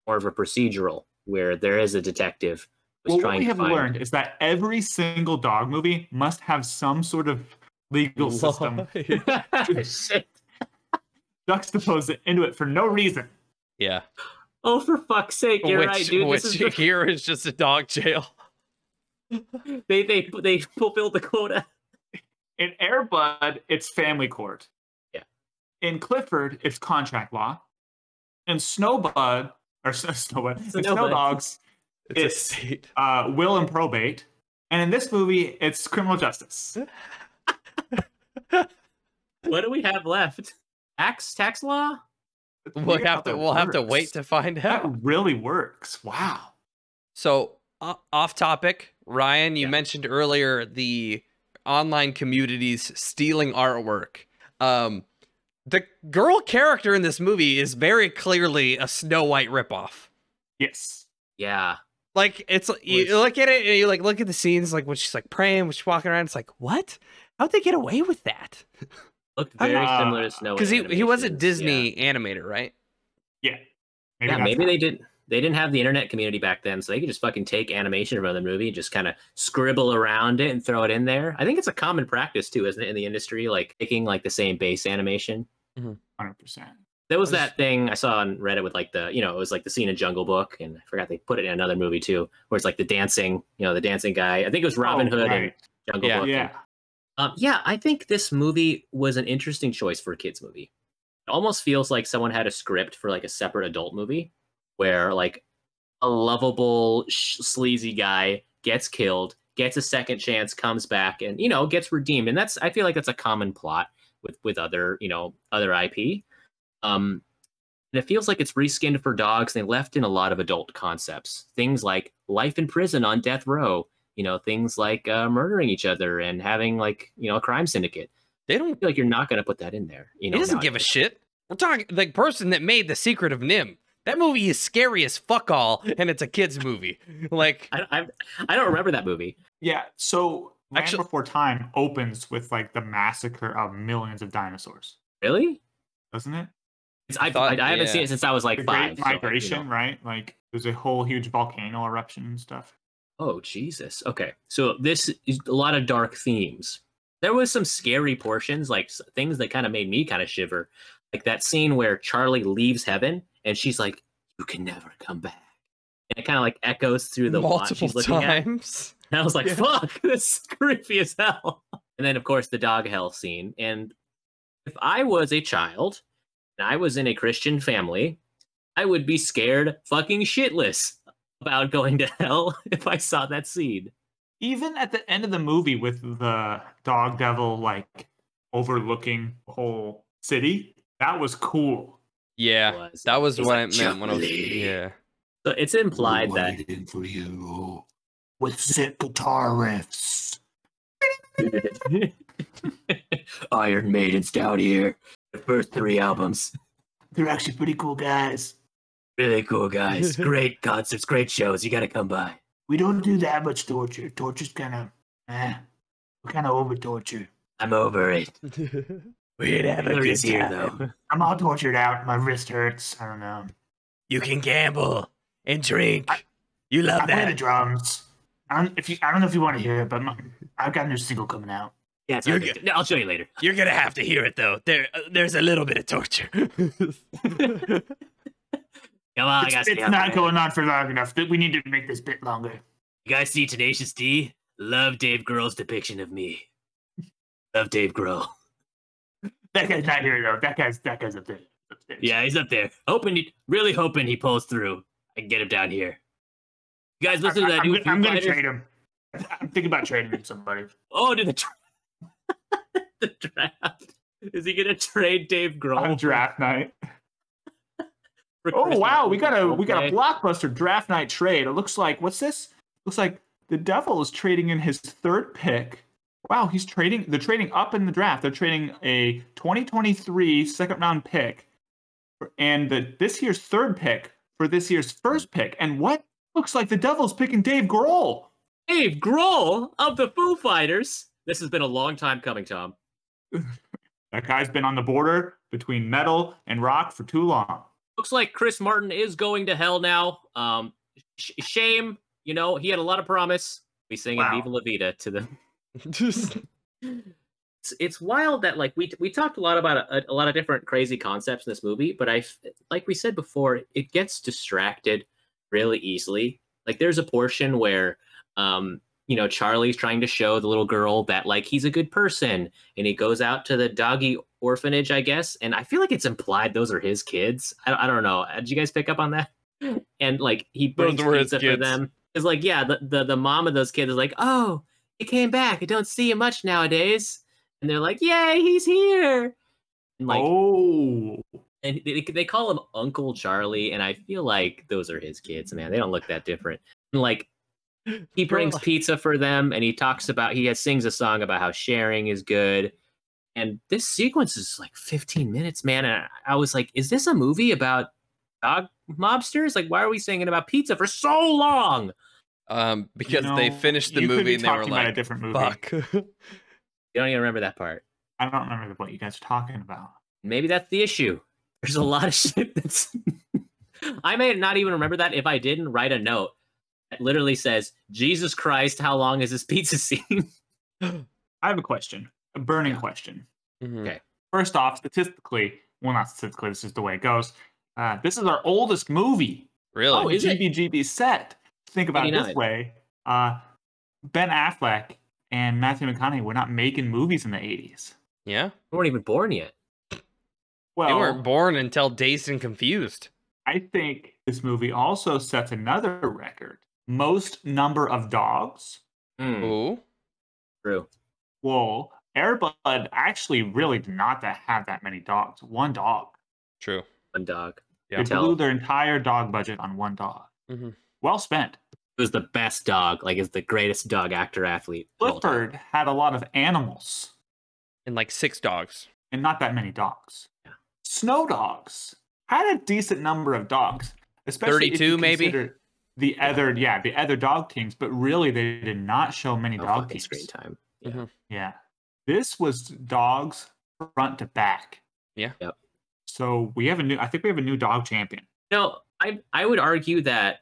more of a procedural where there is a detective who's Well, what trying we to have find. learned is that every single dog movie must have some sort of legal system [LAUGHS] Shit. juxtaposed it into it for no reason. yeah. Oh, for fuck's sake, you're which right, dude. which This is the- here is just a dog jail. [LAUGHS] they they they fulfilled the quota. In Airbud, it's family court. Yeah. In Clifford, it's contract law. In Snowbud, or S- Snowbud, in Snow Snowbud. Dogs, It's, It's- a state. uh, will and probate. And in this movie, it's criminal justice. [LAUGHS] [LAUGHS] What do we have left? Tax tax law? We'll have to we'll have to wait to find out. That really works. Wow. So o- off topic, Ryan, you Yeah. mentioned earlier the online communities stealing artwork. Um, the girl character in this movie is very clearly a Snow White ripoff. Yes. Yeah. Like it's you look at it and you like look at the scenes like when she's like praying, when she's walking around. It's like what? How'd they get away with that? Looked very mean- similar to Snow White. Because he he was a animations, Disney animator, right? Yeah. Yeah, maybe how- they didn't. They didn't have the internet community back then, so they could just fucking take animation from the movie and just kind of scribble around it and throw it in there. I think it's a common practice too, isn't it, in the industry? Like taking like the same base animation. Mm-hmm. 100%. There was was- that thing I saw on Reddit with like the, you know, it was like the scene in Jungle Book, and I forgot they put it in another movie too, where it's like the dancing, you know, the dancing guy. I think it was Robin Oh, Hood right. and Jungle Yeah. Book. Yeah. Um, yeah, I think this movie was an interesting choice for a kids movie. It almost feels like someone had a script for like a separate adult movie, where like a lovable sh- sleazy guy gets killed, gets a second chance, comes back, and you know gets redeemed. And that's I feel like that's a common plot with with other you know other IP. Um, and it feels like it's reskinned for dogs. They left in a lot of adult concepts, things like life in prison on death row. You know, things like uh, murdering each other and having like you know a crime syndicate. They don't. Feel like you're not going to put that in there. You know, he doesn't give a shit. We're talking the person that made the Secret of NIMH. That movie is scary as fuck all, and it's a kids movie. [LAUGHS] Like I, I, I don't remember that movie. Yeah. So Land Actually- Before Time opens with like the massacre of millions of dinosaurs, Really? doesn't it? It's, I, thought- I, I haven't yeah. seen it since I was like the five. Great so, you know. Migration, right? Like there's a whole huge volcano eruption and stuff. Oh Jesus. Okay. So this is a lot of dark themes. There was some scary portions, like things that kind of made me kind of shiver, like that scene where Charlie leaves heaven and she's like, "You can never come back," and it kind of like echoes through the watch multiple she's looking at. times. [LAUGHS] And I was like, Yeah. fuck, [LAUGHS] this is creepy as hell. And then, of course, the dog hell scene. And if I was a child and I was in a Christian family, I would be scared fucking shitless about going to hell [LAUGHS] if I saw that scene. Even at the end of the movie with the dog devil like overlooking the whole city, that was cool. Yeah, was. that was He's what like, it meant when I was. Yeah. So it's implied that Waiting for you with sick guitar riffs. [LAUGHS] Iron Maiden's down here. The first three albums. They're actually pretty cool guys. Really cool, guys. [LAUGHS] Great concerts, great shows. You got to come by. We don't do that much torture. Torture's kind of, eh, we're kind of over torture. I'm over it. [LAUGHS] We'd have Hillary's here, though. I'm all tortured out. My wrist hurts. I don't know. You can gamble and drink. You love I play the drums. I don't if you. I don't know if you want to hear it, but my, I've got a new single coming out. Yeah, it's You're not big. I'll show you later. You're gonna have to hear it though. There, uh, there's a little bit of torture. [LAUGHS] Come on, I gotta it's not going on for long enough. That we need to make this bit longer. You guys see Tenacious D? Love Dave Grohl's depiction of me. Love Dave Grohl. That guy's not here though. That guy's that guy's up there. Upstairs. Yeah, he's up there. Hoping, he, really hoping he pulls through. I can get him down here. You guys listen to that I'm, new I'm gonna trade him. I'm thinking about trading him somebody. [LAUGHS] Oh, to the, tra- [LAUGHS] the draft. Is he gonna trade Dave Grohl? On draft night. Oh wow, we got a we got a blockbuster draft night trade. It looks like what's this? Looks like the Devil is trading in his third pick. Wow, he's trading. They're trading up in the draft. They're trading a 2023 second round pick, and the this year's third pick for this year's first pick. And what looks like the Devil's picking Dave Grohl. Dave Grohl of the Foo Fighters. This has been a long time coming, Tom. [LAUGHS] That guy's been on the border between metal and rock for too long. Looks like Chris Martin is going to hell now. Um, sh- shame, you know, he had a lot of promise. We singing Wow. "Viva La Vida" to them. [LAUGHS] It's, it's wild that like we we talked a lot about a, a lot of different crazy concepts in this movie, but I f- like we said before, it gets distracted really easily. Like there's a portion where um you know Charlie's trying to show the little girl that like he's a good person and he goes out to the doggy orphanage, I guess, and I feel like it's implied those are his kids. I, don't- I don't know. Did you guys pick up on that? [LAUGHS] And like he brings were his pizza for them. It's like yeah, the, the the mom of those kids is like, oh, he came back. I don't see him much nowadays. And they're like, yay, he's here. And like, oh, and they, they call him Uncle Charlie, and I feel like those are his kids, man. They don't look that different. And like, he brings pizza for them and he talks about he has, sings a song about how sharing is good. And this sequence is like 15 minutes man and I, I was like is this a movie about dog mobsters? Like why are we singing about pizza for so long? Um, because You they finished the movie and they were talking about a like, different movie. "Fuck." [LAUGHS] you don't even remember that part. I don't remember what you guys are talking about. maybe that's the issue. There's a lot of [LAUGHS] shit that's i may not even remember that if i didn't write a note that literally says jesus christ how long is this pizza [LAUGHS] scene I have a question, a burning Yeah. question. Mhm. Okay. First off, statistically, well, not statistically, this is the way it goes. Uh, this is our oldest movie. Really? Oh, is it? GBGB set. Think about it this way: uh, Ben Affleck and Matthew McConaughey were not making movies in the '80s. yeah. we weren't even born yet Well, they weren't born until Dazed and Confused. I think this movie also sets another record: most number of dogs. Hmm, Ooh. true Well, Airbud actually really did not have that many dogs. One dog. True. one dog Yeah. They blew their entire dog budget on one dog. Mhm. Well spent. It was the best dog, like is the greatest dog actor athlete. of all. Clifford had a lot of animals And like six dogs. and not that many dogs. Yeah. Snow dogs had a decent number of dogs, especially if 32 you maybe? Consider The other, yeah, the other dog teams, but really they did not show many No dog teams. screen time. Yeah. Mhm. Yeah, this was dogs front to back. Yeah. Yep. So we have a new. I think we have a new dog champion. No, I I would argue that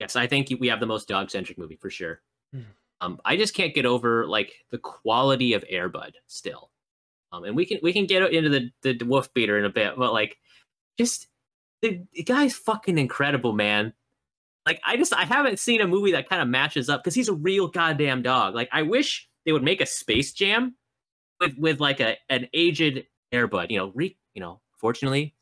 yes, I think we have the most dog centric movie for sure. Mhm. Um, I just can't get over like the quality of Airbud still. Um, and we can we can get into the the wolf beater in a bit, but like just the, the guy's fucking incredible, man. Like I just I haven't seen a movie that kind of matches up because he's a real goddamn dog. Like I wish they would make a Space Jam with with like a an aged Airbud. You know, re you know, fortunately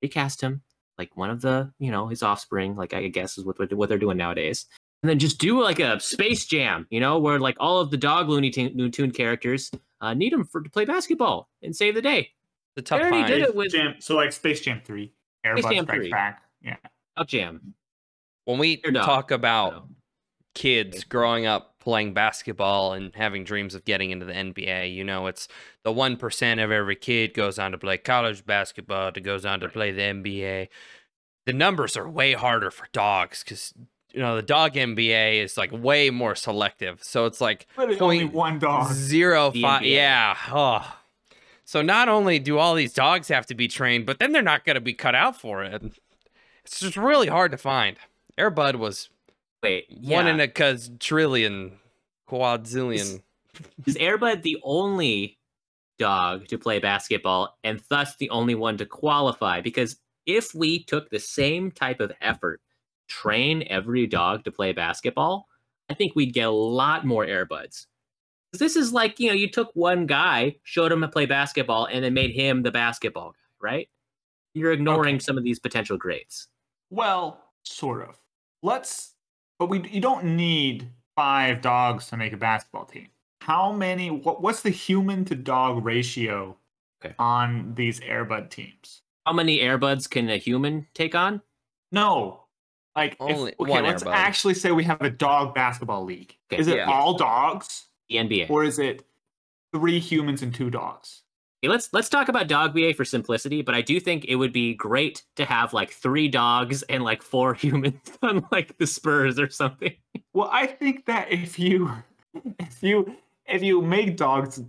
recast him like one of the you know his offspring. Like I guess is what what they're doing nowadays. And then just do like a Space Jam, you know, where like all of the dog Looney Tune, Looney Tune characters uh, need him for to play basketball and save the day. The tough already find. did it with Jam, so like Space Jam Three, Airbud Jam Strikes 3. Back. Yeah, Dog Jam. When we talk about kids growing up playing basketball and having dreams of getting into the NBA. You know, it's the 1% of every kid goes on to play college basketball, that goes on to play the NBA. The numbers are way harder for dogs because, you know, the dog NBA is like way more selective. So it's like literally only one dog. zero five. Yeah. Oh. So not only do all these dogs have to be trained, but then they're not going to be cut out for it. It's just really hard to find. Airbud was Wait, one in a quadrillion, quadzillion. Is Airbud the only dog to play basketball and thus the only one to qualify? Because if we took the same type of effort, train every dog to play basketball, I think we'd get a lot more Airbuds. This is like, you know, you took one guy, showed him to play basketball, and then made him the basketball guy, right? You're ignoring Okay. some of these potential greats. Well, sort of. Let's, but we you don't need five dogs to make a basketball team. How many? What, what's the human to dog ratio Okay. on these Airbud teams? How many Airbuds can a human take on? No, like if- Only okay. let's Airbud. actually say we have a dog basketball league. Okay, Is it yeah. all dogs, The NBA. or is it three humans and two dogs? Okay, let's let's talk about dog BA for simplicity, but I do think it would be great to have like three dogs and like four [LAUGHS] humans on like the Spurs or something. Well, I think that if you if you if you make dogs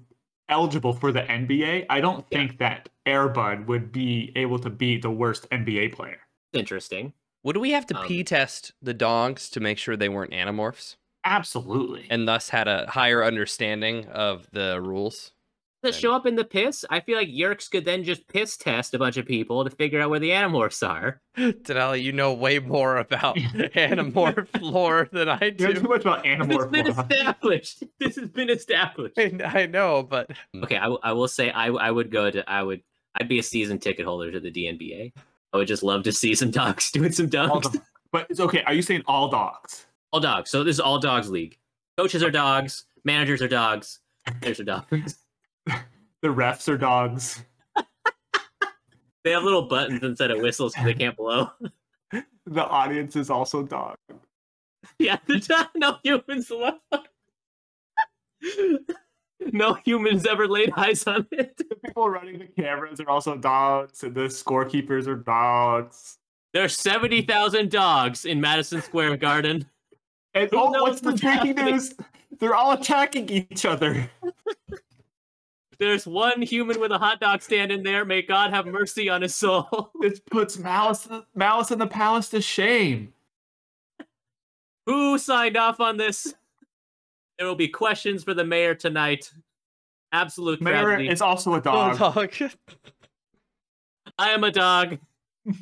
eligible for the NBA, I don't think that Airbud would be able to be the worst NBA player. Interesting. Would we have to Um, pee test the dogs to make sure they weren't animorphs Absolutely. and thus had a higher understanding of the rules? Does it show up in the piss? I feel like Yeerks could then just piss test a bunch of people to figure out where the animorphs are. [LAUGHS] Denali, you know way more about [LAUGHS] [LAUGHS] animorph lore than I do. you know too much about It's been established. This has been established. I, I know, but Okay, I, I will say I, I would go to I would I'd be a season ticket holder to the DNBA. I would just love to see some dogs doing some All dogs. do- But it's okay. Are you saying all dogs? All dogs. So this is all dogs league. Coaches are dogs. Managers are dogs. There's are dogs. [LAUGHS] The refs are dogs. They have little buttons instead of whistles because they can't blow. [LAUGHS] The audience is also dog. Yeah, the [LAUGHS] dog, no humans allowed. no humans ever laid eyes on it. The people running the cameras are also dogs, and the scorekeepers are dogs. There's 70,000 dogs in Madison Square Garden. And Who oh, what's the breaking news? They're all attacking each other. There's one human with a hot dog stand in there. May God have mercy on his soul. [LAUGHS] This puts Malice, Malice in the Palace to shame. Who signed off on this? There will be questions for the mayor tonight. Absolute Mayor tragedy. is also a Oh, dog. dog. [LAUGHS] I am a dog. [LAUGHS]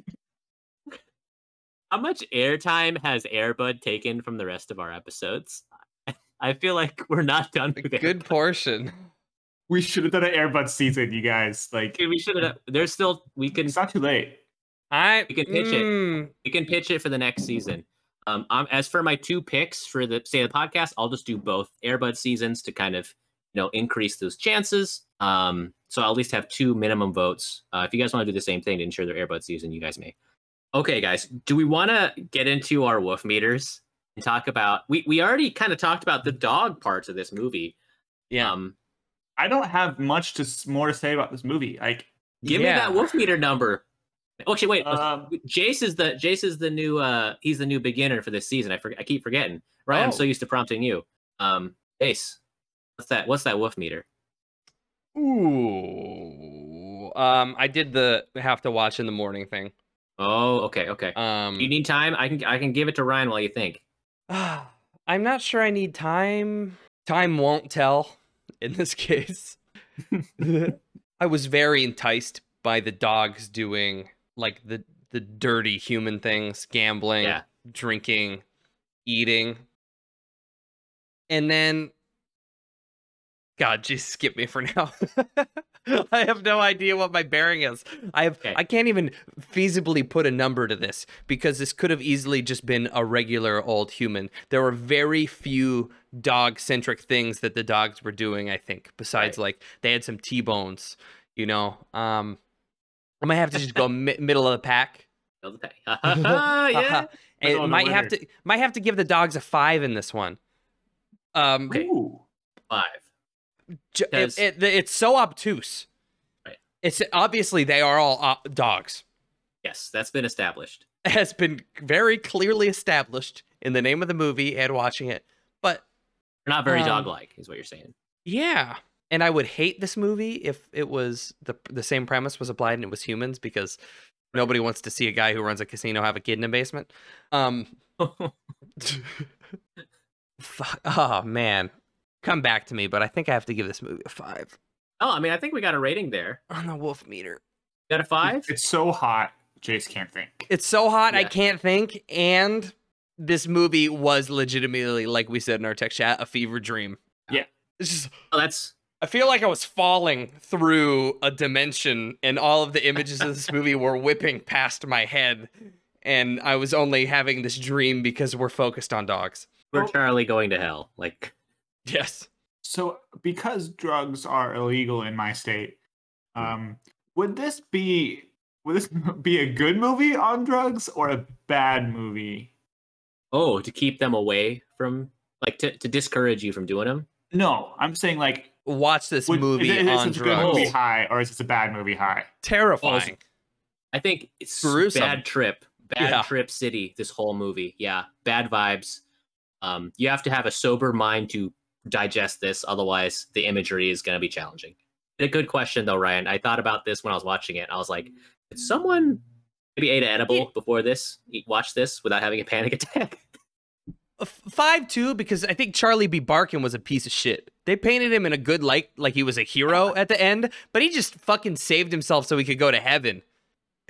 How much airtime has Airbud taken from the rest of our episodes? I feel like we're not done A with it. good portion. We should have done an Airbud season, you guys. Like, We should have. There's still. We can. it's not too late. I We can pitch it. Mm, We can pitch it for the next season. Um, um, as for my two picks for the say the podcast, I'll just do both Airbud seasons to kind of you know increase those chances. Um, so I'll at least have two minimum votes. Uh, if you guys want to do the same thing to ensure their Airbud season, you guys may. Okay, guys, do we want to get into our wolf meters and talk about? We we already kind of talked about the dog parts of this movie. Yeah. Um, I don't have much to more to say about this movie. Like, give Yeah. me that wolf meter number. Actually, wait. um, Jace is the Jace is the new uh he's the new beginner for this season. I forget I keep forgetting. Right, I'm so Oh. used to prompting you. Um Jace, what's that what's that wolf meter? Ooh. Um, I did the have to watch in the morning thing. Oh, okay, okay. Um, you need time? I can I can give it to Ryan while you think. [SIGHS] I'm not sure I need time. Time won't tell in this [LAUGHS] case. [LAUGHS] I was very enticed by the dogs doing like the the dirty human things, gambling, Yeah. drinking, eating. And then God, [LAUGHS] just skip me for now. [LAUGHS] I have no idea what my bearing is. I have okay. I can't even feasibly put a number to this because this could have easily just been a regular old human. There were very few dog centric things that the dogs were doing, I think, besides right. like they had some T-bones, you know. Um I might have to just go [LAUGHS] mi- middle of the pack. [LAUGHS] Uh-huh. Middle of the pack. yeah. and might have to might have to give the dogs a 5 in this one. Um Ooh, 5 it- it, it's so obtuse. Right. It's obviously they are all uh, dogs. Yes, that's been established. It has been very clearly established in the name of the movie and watching it. But They're not very Um, dog like, is what you're saying. yeah, and I would hate this movie if it was the the same premise was applied and it was humans because nobody wants to see a guy who runs a casino have a kid in a basement. Um, [LAUGHS] [LAUGHS] fuck, oh man, come back to me. But I think I have to give this movie a five oh, I mean I think we got a rating there. on the wolf meter. Got a five? It's so hot, Jace can't think. It's so hot I can't think, and this movie was legitimately, like we said in our text chat, a fever dream. Yeah. It's just Oh, that's I feel like I was falling through a dimension, and all of the images of this [LAUGHS] movie were whipping past my head, and I was only having this dream because we're focused on dogs. we're. Charlie going to hell. Like Yes. So, because drugs are illegal in my state, um, would this be would this [LAUGHS] be a good movie on drugs or a bad movie? oh, to keep them away from like to, to discourage you from doing them. No, I'm saying like Watch this would, movie is, it- is on this a good movie high or is this a bad movie high? Terrifying. I think it's Gruesome. bad trip, bad Yeah. trip city. This whole movie, yeah, bad vibes. Um, you have to have a sober mind to digest this, otherwise the imagery is going to be challenging. A good question though, Ryan. I thought about this when I was watching it. I was like, did someone maybe ate an edible before this, eat, watch this without having a panic [LAUGHS] attack? Uh, five two because I think Charlie B. Barkin was a piece of shit. They painted him in a good light, like he was a hero at the end, but he just fucking saved himself so he could go to heaven.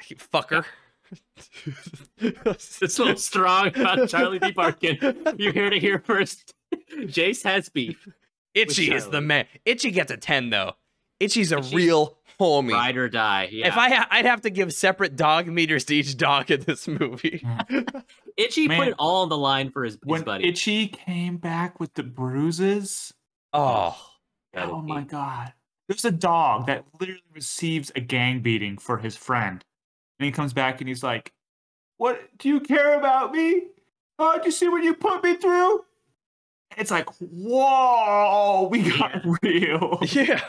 Fucker. [LAUGHS] It's so strong about Charlie B. Barkin. You heard to hear first. Jace has beef. Itchy is the man. Itchy gets a ten though. Itchy's a Itchy- real homie. Ride or die. Yeah. If I, ha- I'd have to give separate dog meters to each dog in this movie. [LAUGHS] Itchy put it all on the line for his, his When buddy. Itchy came back with the bruises, Oh, Gotta oh my god. There's a dog that literally receives a gang beating for his friend. And he comes back and he's like, What do you care about me? Oh, did you see what you put me through? It's like, whoa, we got [LAUGHS] real. Yeah.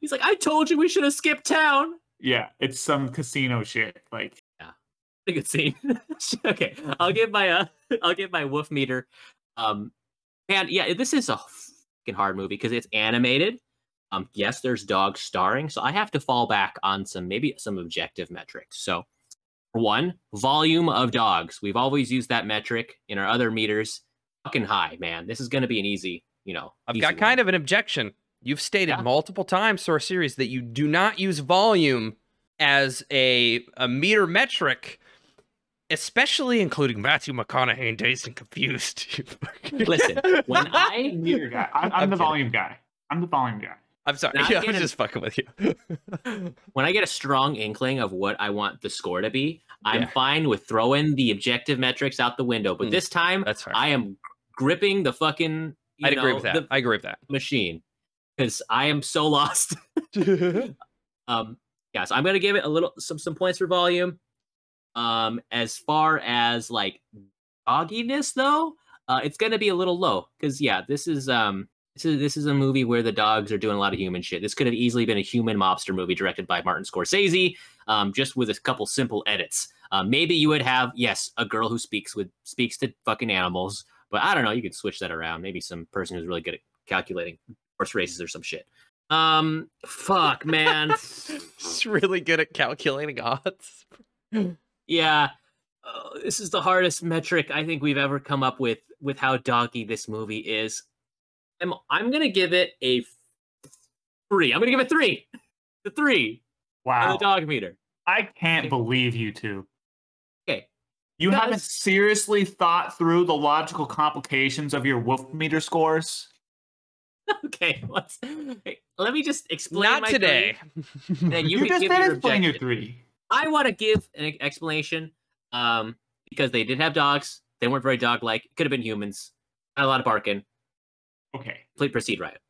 He's like, I told you we should have skipped town. Yeah, it's some casino shit. Like, yeah, Pretty good scene. [LAUGHS] okay, I'll give my uh, [LAUGHS] I'll give my woof meter. Um, and yeah, this is a fucking hard movie because it's animated. Um, yes, there's dogs starring, so I have to fall back on some maybe some objective metrics. So, one, volume of dogs. We've always used that metric in our other meters. Fucking high, man. This is going to be an easy, you know. I've easy got one. kind of an objection. You've stated Yeah. multiple times to our series that you do not use volume as a, a meter metric, especially including Matthew McConaughey and Dazed and Confused. [LAUGHS] Listen, when I meter guy. I'm, I'm I'm the kidding. volume guy. I'm the volume guy. I'm sorry. Yeah, I [LAUGHS] again, was just fucking with you. [LAUGHS] when I get a strong inkling of what I want the score to be, I'm Yeah. fine with throwing the objective metrics out the window. But Mm, this time, That's fair. I am gripping the fucking I'd agree with that. I agree with that. machine because I am so [LAUGHS] lost. [LAUGHS] um, yeah, so I'm gonna give it a little some some points for volume. Um, as far as like dogginess though, uh, it's gonna be a little low because yeah, this is um. This is, this is a movie where the dogs are doing a lot of human shit. This could have easily been a human mobster movie directed by Martin Scorsese, um, just with a couple simple edits. Uh, maybe you would have yes, a girl who speaks with speaks to fucking animals, but I don't know. You could switch that around. Maybe some person who's really good at calculating horse races or some shit. Um, fuck, man. [LAUGHS] Just really good at calculating odds. yeah, uh, this is the hardest metric I think we've ever come up with with how doggy this movie is. I'm I'm gonna give it a three. I'm gonna give it three. The three Wow. the dog meter. I can't believe you two. Okay. You haven't Because- seriously thought through the logical complications of your wolf meter scores? Okay, [LAUGHS] let's let me just explain. Not my today. three, and you, You, can just give did your explain your three. I want to give an e- explanation um, because they did have dogs. They weren't very dog-like. Could have been humans. Had a lot of barking. Okay. Please proceed riot.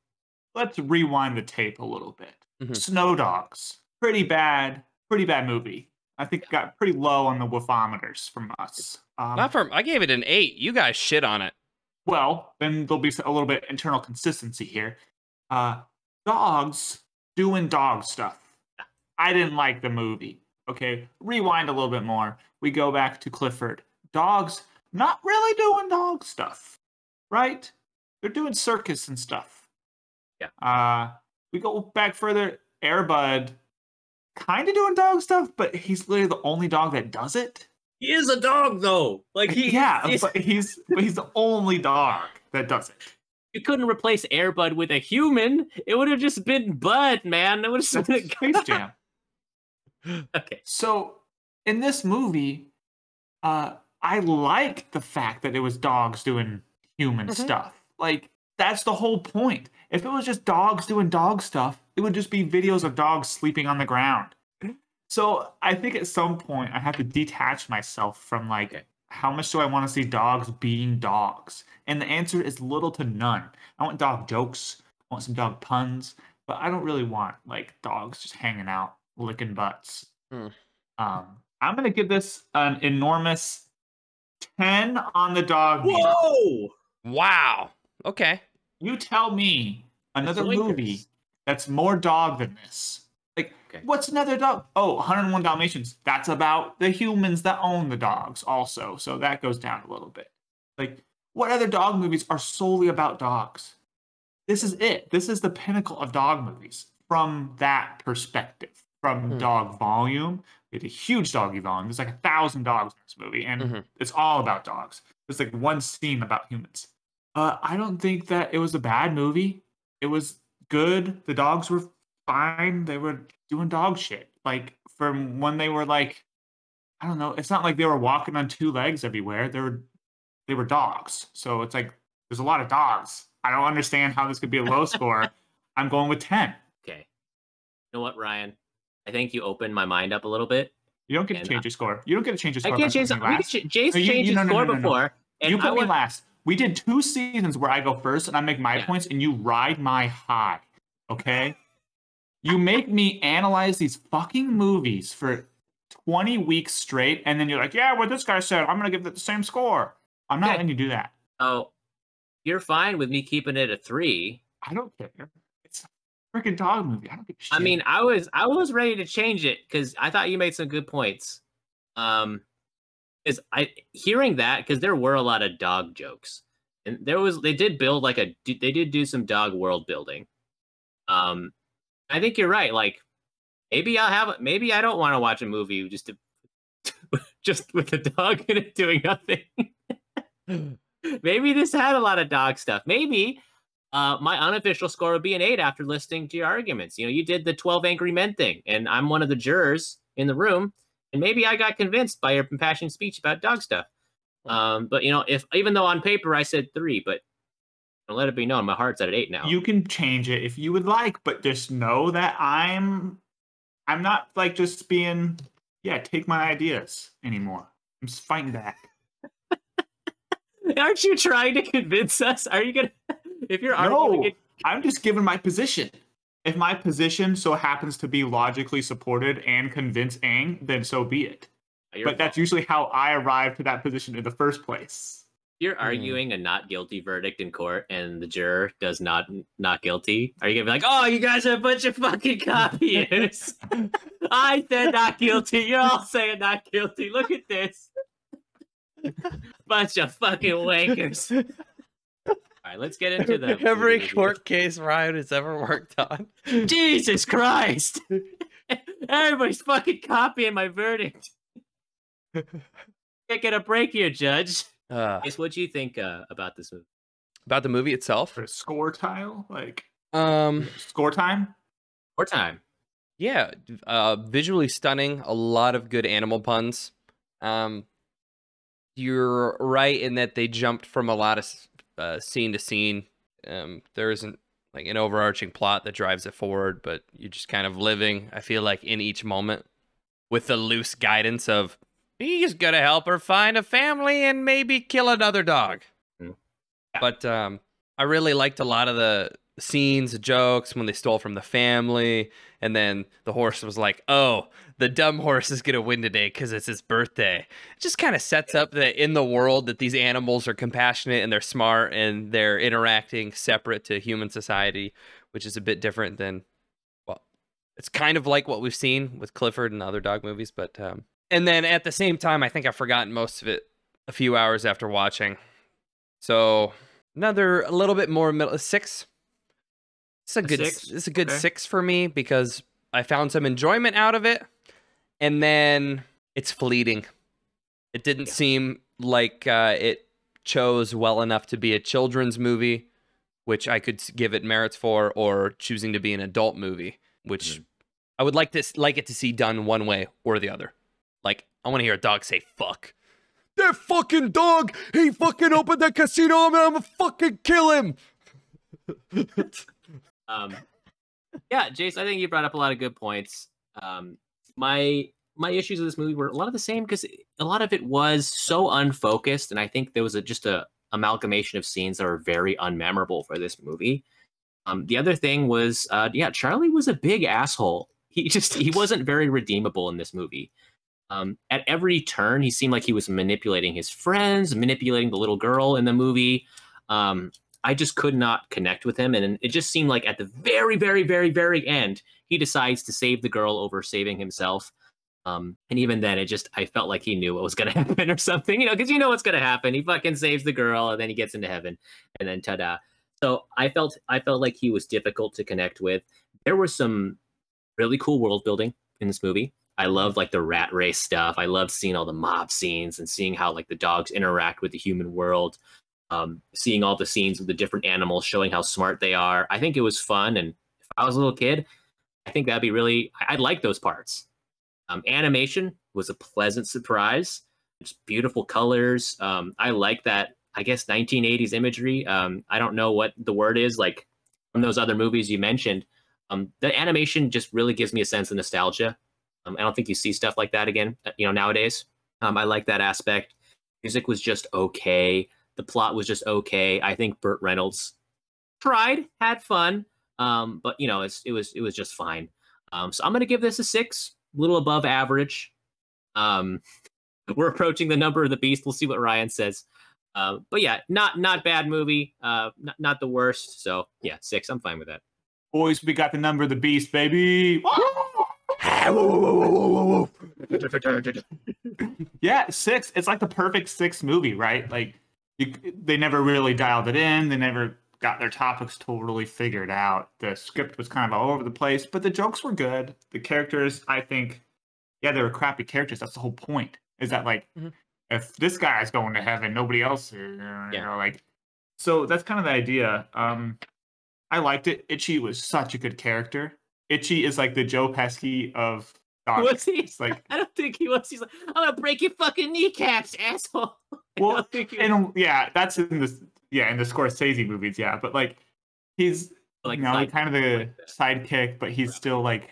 Let's rewind the tape a little bit. Mhm. Snow Dogs. Pretty bad. Pretty bad movie. I think got pretty low on the wolfometers from us. Um, Not from. I gave it an eight. You guys shit on it. Well, then there'll be a little bit internal consistency here. Uh, dogs doing dog stuff. I didn't like the movie. Okay, rewind a little bit more. We go back to Clifford. Dogs not really doing dog stuff, right? They're doing circus and stuff. Yeah. Uh, we go back further. Airbud, kind of doing dog stuff, but he's literally the only dog that does it. He is a dog, though. Like he, yeah, [LAUGHS] he's- but he's but he's the only dog that does it. you couldn't replace Airbud with a human. It would have just been Bud, man. It would have That's been Space Jam. [LAUGHS] okay. So in this movie, uh, I like the fact that it was dogs doing human Mhm. stuff. Like that's the whole point. If it was just dogs doing dog stuff, it would just be videos of dogs sleeping on the ground. [CLEARS THROAT] So I think at some point I have to detach myself from like Okay. how much do I want to see dogs being dogs? And the answer is little to none. I want dog jokes, I want some dog puns, but I don't really want like dogs just hanging out, licking butts. Hmm. Um, I'm gonna give this an enormous 10 on the dog meter. Whoa! Wow. Okay. You tell me another Zoinkers. movie that's more dog than this. Like, Okay. what's another dog? Oh, 101 Dalmatians. That's about the humans that own the dogs, also. So that goes down a little bit. Like, what other dog movies are solely about dogs? This is it. This is the pinnacle of dog movies from that perspective. From Hmm. dog volume, we had a huge doggy volume. There's like a thousand dogs in this movie, and Mhm. it's all about dogs. There's like one scene about humans. Uh, I don't think that it was a bad movie. It was good. The dogs were fine. They were doing dog shit. Like from when they were like, I don't know. It's not like they were walking on two legs everywhere. They were, they were dogs. So it's like there's a lot of dogs. I don't understand how this could be a low [LAUGHS] score. I'm going with ten. Okay. You know what, Ryan? I think you opened my mind up a little bit. You don't get to change your score. You don't get to change your score. I can't change. We can ch- Jace No, you- changed you- his no, no, score no, no. before. You I put me want- last. We did two seasons where I go first and I make my Yeah. points and you ride my high. Okay? you make me analyze these fucking movies for 20 weeks straight, and then you're like, yeah, what this guy said, I'm gonna give it the same score. I'm not Okay. letting you do that. Oh, you're fine with me keeping it a three. I don't care. It's a freaking dog movie. I don't give a shit. I mean, I was I was ready to change it because I thought you made some good points. Um, is I hearing that because there were a lot of dog jokes, and there was they did build like a they did do some dog world building. Um, I think you're right. Like maybe I'll have maybe I don't want to watch a movie just to [LAUGHS] just with a dog in it doing nothing. [LAUGHS] maybe this had a lot of dog stuff. Maybe uh, my unofficial score would be an eight after listening to your arguments. You know, you did the 12 Angry Men thing, and I'm one of the jurors in the room, and maybe I got convinced by your impassioned speech about dog stuff. Um, but you know, if even though on paper I said three, but let it be known my heart's at an eight now. you can change it if you would like, but just know that I'm I'm not like just being yeah, take my ideas anymore. I'm just fighting back. [LAUGHS] Aren't you trying to convince us? Are you gonna? If you're No. I'm just giving my position. If my position so happens to be logically supported and convince Aang, then so be it. you're, but that's usually how I arrived to that position in the first place. you're Hmm. arguing a not guilty verdict in court, and the juror does not not guilty. Are you gonna be like, oh, you guys are a bunch of fucking [LAUGHS] copyists? [LAUGHS] I said not guilty. You're all saying not guilty. Look at this. [LAUGHS] Bunch of fucking wankers. All right, let's get into the Every court case Ryan has ever worked on. Jesus Christ! [LAUGHS] Everybody's fucking copying my verdict. Can't get a break here, Judge. Uh, Guess what do you think uh, about this movie? about the movie itself. For score tile, like Um, score time. score time. yeah, uh, visually stunning. A lot of good animal puns. Um, you're right in that they jumped from a lot of s- uh, scene to scene. Um, there isn't like an overarching plot that drives it forward, but you're just kind of living. I feel like in each moment with the loose guidance of he's gonna help her find a family and maybe kill another dog. Mm. But um, I really liked a lot of the scenes, jokes when they stole from the family, and then the horse was like, "Oh, the dumb horse is gonna win today because it's his birthday." It just kind of sets up that in the world that these animals are compassionate and they're smart and they're interacting separate to human society, which is a bit different than well, it's kind of like what we've seen with Clifford and other dog movies, but um, and then at the same time, I think I've forgotten most of it a few hours after watching. So another a little bit more middle six. It's a, A good six? it's a good Okay. six for me because I found some enjoyment out of it, and then it's fleeting. It didn't Yeah. seem like uh, it chose well enough to be a children's movie, which I could give it merits for, or choosing to be an adult movie, which Mhm. I would like to like it to see done one way or the other. Like I want to hear a dog say "fuck." That fucking dog! He fucking opened that casino. I'm gonna fucking kill him. [LAUGHS] Um, yeah, Jace, I think you brought up a lot of good points. Um, my my issues with this movie were a lot of the same because a lot of it was so unfocused, and I think there was a, just a amalgamation of scenes that were very unmemorable for this movie. Um, the other thing was, uh, yeah, Charlie was a big asshole. He just he wasn't very redeemable in this movie. Um, at every turn, he seemed like he was manipulating his friends, manipulating the little girl in the movie. Um, I just could not connect with him. And it just seemed like at the very, very, very, very end, he decides to save the girl over saving himself. Um, and even then, it just, I felt like he knew what was going [LAUGHS] to happen or something, you know, because you know what's going to happen. He fucking saves the girl and then he gets into heaven and then ta da. So I felt, I felt like he was difficult to connect with. There was some really cool world building in this movie. I loved like the rat race stuff. I loved seeing all the mob scenes and seeing how like the dogs interact with the human world um, seeing all the scenes with the different animals, showing how smart they are. I think it was fun. And if I was a little kid, I think that'd be really, I'd like those parts. Um, animation was a pleasant surprise. Just beautiful colors. Um, I like that, I guess, 1980s imagery. Um, I don't know what the word is, like from those other movies you mentioned. Um, the animation just really gives me a sense of nostalgia. Um, I don't think you see stuff like that again, uh, you know, nowadays. Um, I like that aspect. Music was just okay the plot was just okay. I think Burt Reynolds tried, had fun, um, but you know, it's, it was it was just fine. Um, so I'm gonna give this a six, a little above average. Um, [LAUGHS] we're approaching the number of the beast. We'll see what Ryan says. Uh, but yeah, not not bad movie. Uh, not, not the worst. So yeah, six. I'm fine with that. Boys, we got the number of the beast, baby. [LAUGHS] yeah, six. It's like the perfect six movie, right? Like you, they never really dialed it in. They never got their topics totally figured out. The script was kind of all over the place, but the jokes were good. The characters, I think, yeah, they were crappy characters. That's the whole point. Is that like Mhm. if this guy's going to heaven, nobody else is, you Yeah. know, like so that's kind of the idea. Um I liked it. Itchy was such a good character. Itchy is like the Joe Pesci of dog. Was he? It's like [LAUGHS] I don't think he was. He's like, I'm gonna break your fucking kneecaps, asshole. Well, [LAUGHS] don't think he was, and yeah, that's in this yeah, in the Scorsese movies, yeah. But like he's like you know, kind of the like sidekick, but he's still like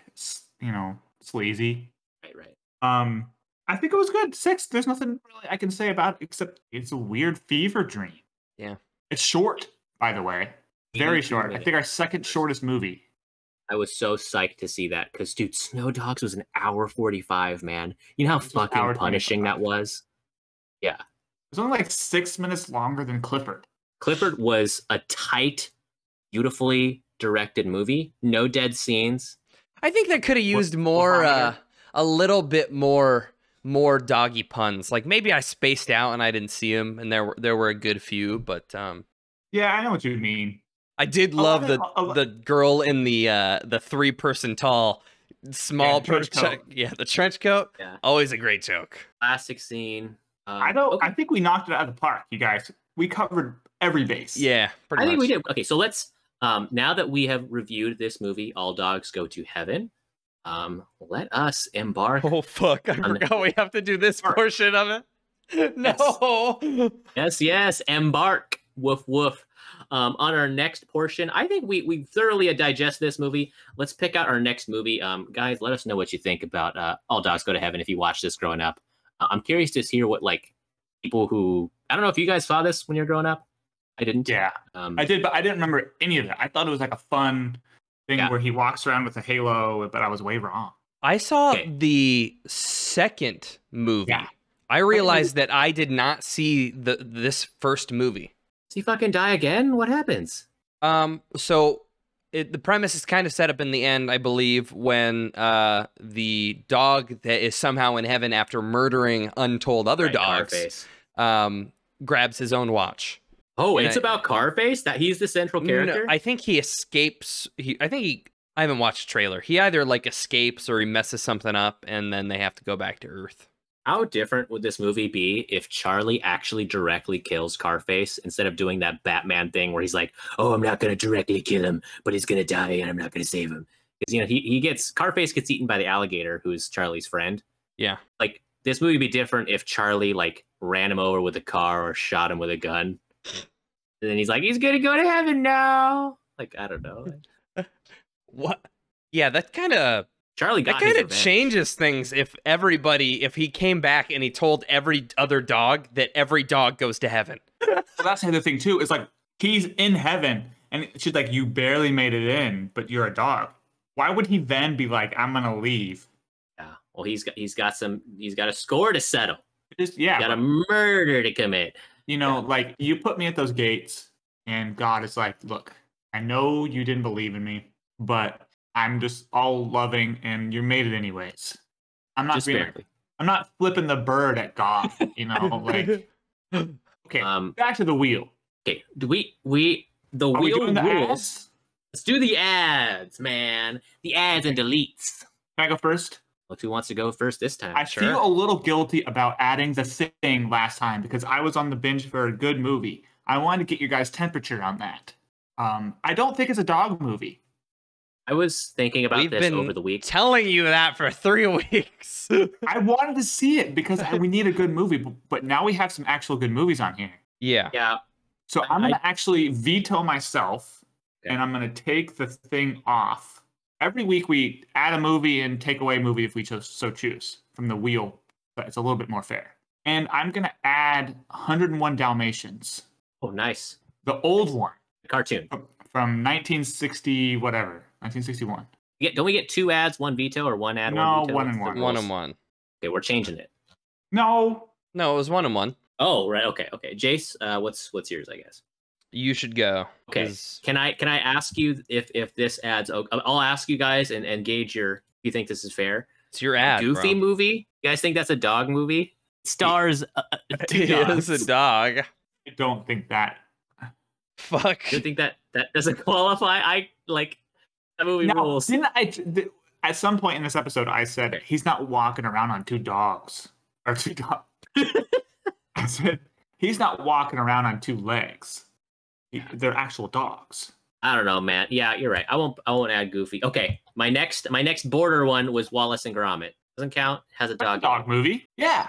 you know, sleazy. right, right. Um I think it was good. Six. There's nothing really I can say about it except it's a weird fever dream. Yeah. It's short, by the way. Very 82 short. I think our second shortest movie. I was so psyched to see that because, dude, Snow Dogs was an hour 45, man. You know how It was an fucking punishing that was? It was only like six minutes longer than Clifford. Clifford was a tight, beautifully directed movie. No dead scenes. I think they could have used what more, uh, a little bit more, more doggy puns. Like maybe I spaced out and I didn't see them, and there were there were a good few, but um, Yeah, I know what you mean. I did A love the it- a lo- the girl in the uh the three person tall small the trench per- coat. yeah the trench coat Yeah. always a great joke Classic scene. Um, I don't okay. I think we knocked it out of the park, you guys. We covered every base. yeah pretty I think much. we did. Okay, so let's um now that we have reviewed this movie, All Dogs Go to Heaven, um, let us embark. oh fuck I On the- forgot we have to do this Alright. portion of it [LAUGHS] no Yes, yes, embark. Woof woof. Um, on our next portion, I think we we thoroughly digest this movie. Let's pick out our next movie. Um, guys, let us know what you think about uh, All Dogs Go to Heaven if you watched this growing up. I'm curious to hear what like people who I don't know if you guys saw this when you were growing up. I didn't. Yeah. Um, I did, but I didn't remember any of it. I thought it was like a fun thing Yeah. where he walks around with a halo, but I was way wrong. I saw Okay. the second movie Yeah. I realized that I did not see the this first movie Does he fucking die again? What happens? Um, so it, the premise is kind of set up in the end, I believe, when uh the dog that is somehow in heaven after murdering untold other Right, dogs um grabs his own watch. Oh, And it's I- about Carface. That he's the central No, character. I think he escapes. He, I think he. I haven't watched the trailer. He either like escapes or he messes something up, and then they have to go back to Earth. How different would this movie be if Charlie actually directly kills Carface instead of doing that Batman thing where he's like, "Oh, I'm not going to directly kill him, but he's going to die, and I'm not going to save him." Because you know he he gets Carface gets eaten by the alligator, who's Charlie's friend. Yeah. Like this movie would be different if Charlie like ran him over with a car or shot him with a gun, and then he's like, "He's going to go to heaven now." Like I don't know. [LAUGHS] What? Yeah, that kind of Charlie got that kind of changes things. If everybody, if he came back and he told every other dog that every dog goes to heaven. So that's the other thing too. It's like he's in heaven, and she's like, "You barely made it in, but you're a dog." Why would he then be like, "I'm gonna leave"? Yeah. Well, he's got he's got some he's got a score to settle. Just yeah, Got a murder to commit. you know, like you put me at those gates, and God is like, "Look, I know you didn't believe in me, but I'm just all loving, and you made it anyways. I'm not Just being, barely. I'm not flipping the bird at God, you know, [LAUGHS] like." Okay, Um, back to the wheel. okay. Do we we the Are we wheel the rules? ads? Let's do the ads, man. The ads and deletes. Can I go first? Look who wants to go first this time. I Sure. feel a little guilty about adding the thing last time because I was on the binge for a good movie. I wanted to get your guys' temperature on that. Um, I don't think it's a dog movie. I was thinking about We've this been over the week. telling you that for [LAUGHS] three weeks. I wanted to see it because we need a good movie, but, but now we have some actual good movies on here. yeah. Yeah. So I- I'm gonna actually veto myself, Okay. and I'm gonna take the thing off. Every week we add a movie and take away a movie if we cho- so choose from the wheel, but it's a little bit more fair. And I'm gonna add 101 Dalmatians, Oh, nice. the old one. The cartoon. from- from 1960 whatever 1961 Yeah, don't we get two ads, one veto, or one ad, No, one veto? one and one. One rules? on one. Okay, we're changing it. No. No, it was one and one. Oh, right. Okay, okay. Jace, uh, what's what's yours? I guess. You should go. Okay. 'cause Can I can I ask you if if this adds? I'll ask you guys and and gauge your. If you think this is fair? It's your ad. Goofy bro. movie. You guys think that's a dog movie? Stars. Uh, uh, [LAUGHS] two He is a dog. I don't think that. Fuck. You think that that doesn't [LAUGHS] qualify? I like that movie No, rules. didn't I? th- At some point in this episode, I said he's not walking around on two dogs or two dogs. [LAUGHS] I said he's not walking around on two legs. He- They're actual dogs. I don't know, man. Yeah, you're right. I won't. I won't add Goofy. Okay, my next my next border one was Wallace and Gromit. Doesn't count. Has a That's a dog. dog movie. Yeah.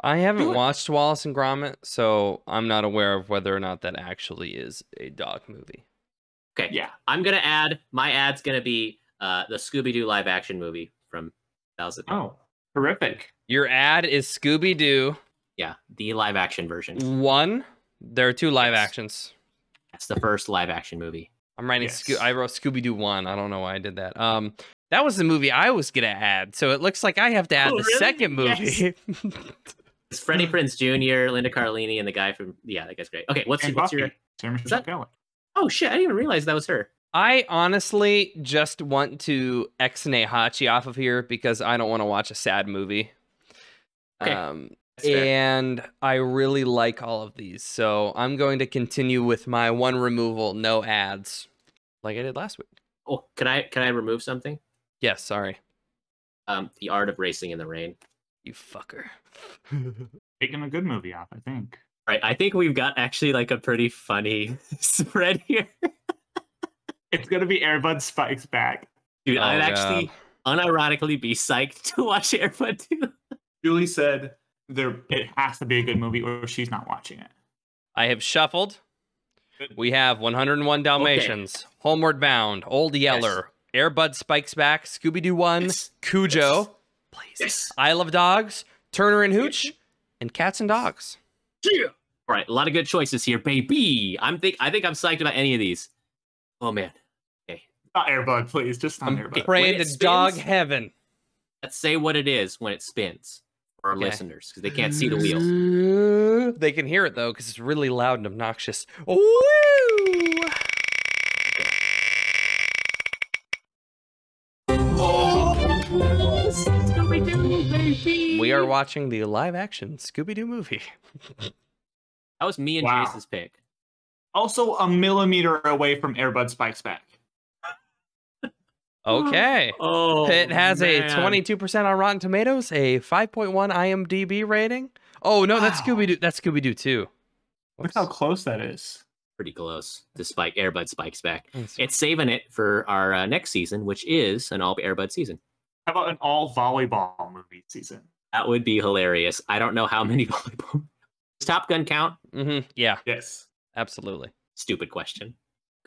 I haven't watched Wallace and Gromit, so I'm not aware of whether or not that actually is a dog movie. Okay. Yeah. I'm gonna add. My ad's gonna be uh the Scooby Doo live action movie from 2000. Oh, terrific. Your ad is Scooby Doo Yeah, the live action version. one. There are two live Yes. actions. That's the first live action movie. I'm writing. Yes. Scoo- I wrote Scooby Doo one. I don't know why I did that. Um, that was the movie I was gonna add. So it looks like I have to add Oh, the really? second movie. [LAUGHS] It's Freddie Prinze Jr., Linda Cardellini, and the guy from yeah, that guy's great. Okay, what's, And what's Buffy. your? Sarah Is Michelle that- Gellar. Oh shit! I didn't even realize that was her. I honestly just want to X-nay Hachi off of here because I don't want to watch a sad movie. Okay. Um, and I really like all of these, so I'm going to continue with my one removal, no ads, like I did last week. Oh, can I can I remove something? Yes, sorry, Um, the art of racing in the rain. you fucker. [LAUGHS] Taking a good movie off, I think. Right. I think we've got actually like a pretty funny [LAUGHS] spread here, It's gonna be Airbud Spikes back. dude. Oh, I'd actually unironically be psyched [LAUGHS] to watch Airbud 2. Julie said there it has to be a good movie or she's not watching it. I have shuffled. We have 101 Dalmatians, Homeward Bound, Old Yeller, Airbud Spikes Back, Scooby Doo One, Yes. Cujo, please, Yes. I Love Dogs, Turner and Hooch, and Cats and Dogs. Yeah. All right, a lot of good choices here, baby. I'm think I think I'm psyched about any of these. Oh man. Okay. Not Airbud, please. Just not I'm Airbud. praying When it to dog heaven. Let's say what it is when it spins for our Okay. listeners because they can't see the wheels. They can hear it though because it's really loud and obnoxious. Woo! We are watching the live action Scooby Doo movie. [LAUGHS] That was me and Wow. Jace's pick. Also a millimeter away from Airbud Spikes back. [LAUGHS] Okay. Oh, It has a 22% on Rotten Tomatoes, a 5.1 IMDb rating. Oh no, that's Wow. Scooby Doo. That's Scooby Doo too. Look how close that is. pretty close. The spike Airbud spikes back. It's- It's saving it for our uh, next season, which is an all Airbud season. How about an all volleyball movie season? That would be hilarious. I don't know how many [LAUGHS] volleyball. Does Top Gun count? Mm-hmm. Yeah, Yes. absolutely. Stupid question.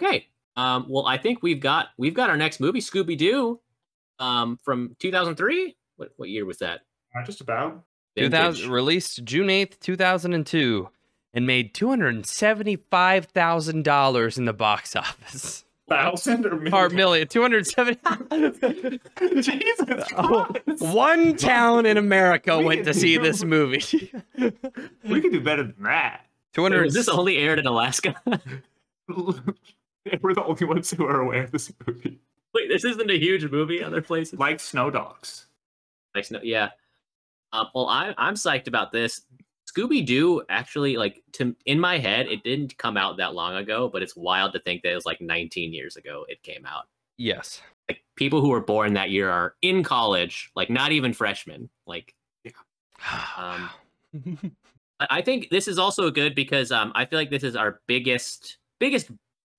Okay. Um, well, I think we've got we've got our next movie, Scooby Doo, um, from 2003. What what year was that? Not just about. 2000, released June 8th, 2002, and made $275,000 in the box office. [LAUGHS] Thousand or million? Or million, 270. [LAUGHS] Jesus [LAUGHS] Oh, Christ. One town in America We went can to see do- this movie. [LAUGHS] We could do better than that. 200. Is this only aired in Alaska? We're the only ones who are aware of this movie. Wait, this isn't a huge movie. Other places, Like Snow Dogs. like Snow- yeah. Um, well, I, I'm psyched about this. Scooby Doo actually, like, to in my head, it didn't come out that long ago, but it's wild to think that it was like 19 years ago it came out. Yes. Like, people who were born that year are in college, like, not even freshmen. Like, yeah. Um, [SIGHS] I think this is also good because um, I feel like this is our biggest, biggest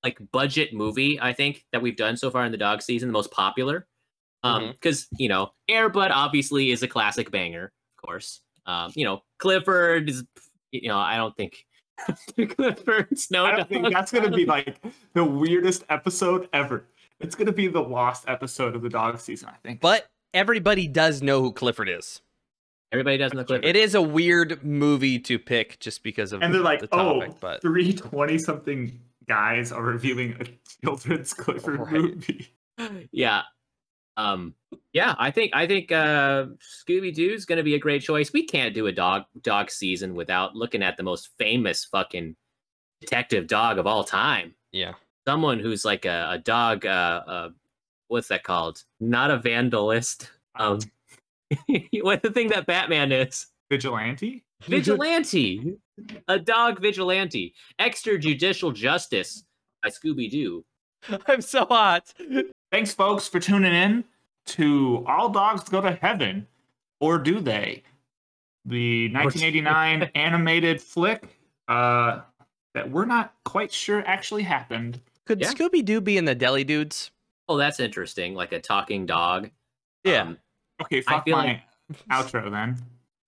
like budget movie. I think that we've done so far in the dog season, the most popular. Um, because you know, Airbud obviously is a classic banger, of course. Um, you know, Clifford is, you know, I don't think [LAUGHS] Clifford Snow. I don't think that's gonna be like the weirdest episode ever. It's gonna be the lost episode of the dog season, I think. but everybody does know who Clifford is. Everybody does know Clifford. It is a weird movie to pick just because of and they're like, the oh, topic, but three 20 something guys are reviewing a children's Clifford Right. movie. yeah. Um, yeah, I think I think uh, Scooby Doo's going to be a great choice. We can't do a dog dog season without looking at the most famous fucking detective dog of all time. Yeah. Someone who's like a, a dog. Uh, uh, what's that called? Not a vandalist. Um, [LAUGHS] what the thing that Batman is? Vigilante? Vigilante. a dog vigilante. Extrajudicial justice by Scooby Doo. [LAUGHS] I'm so hot. Thanks, folks, for tuning in to All Dogs Go to Heaven. Or do they? The 1989 [LAUGHS] animated flick uh, that we're not quite sure actually happened. Could Yeah. Scooby Doo be in the Deli Dudes? Oh, that's interesting. Like a talking dog. Yeah. Um, Okay, I fuck feel my [LAUGHS] outro then.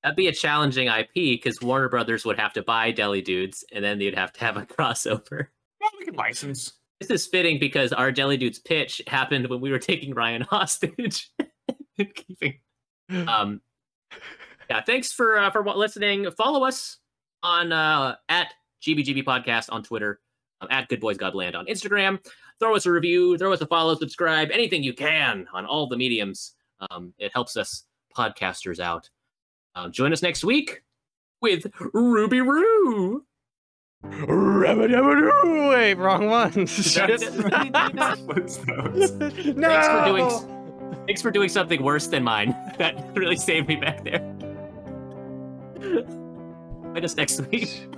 that'd be a challenging IP because Warner Brothers would have to buy Deli Dudes, and then they'd have to have a [LAUGHS] crossover. Yeah, we can license. This is fitting because our Deli Dudes pitch happened when we were taking Ryan [LAUGHS] hostage. keeping. Um, yeah, thanks for uh, for listening. Follow us on uh, at GBGB Podcast on Twitter, um, at Good Boys Godland on Instagram. Throw us a review, throw us a follow, subscribe, anything you can on all the mediums. Um, it helps us podcasters out. Um, join us next week with Ruby Roo. Wait, wrong one. [LAUGHS] That's, that's [LAUGHS] what's those. [LAUGHS] no. Thanks for doing. Thanks for doing something worse than mine. That really saved me back there. Join us next week.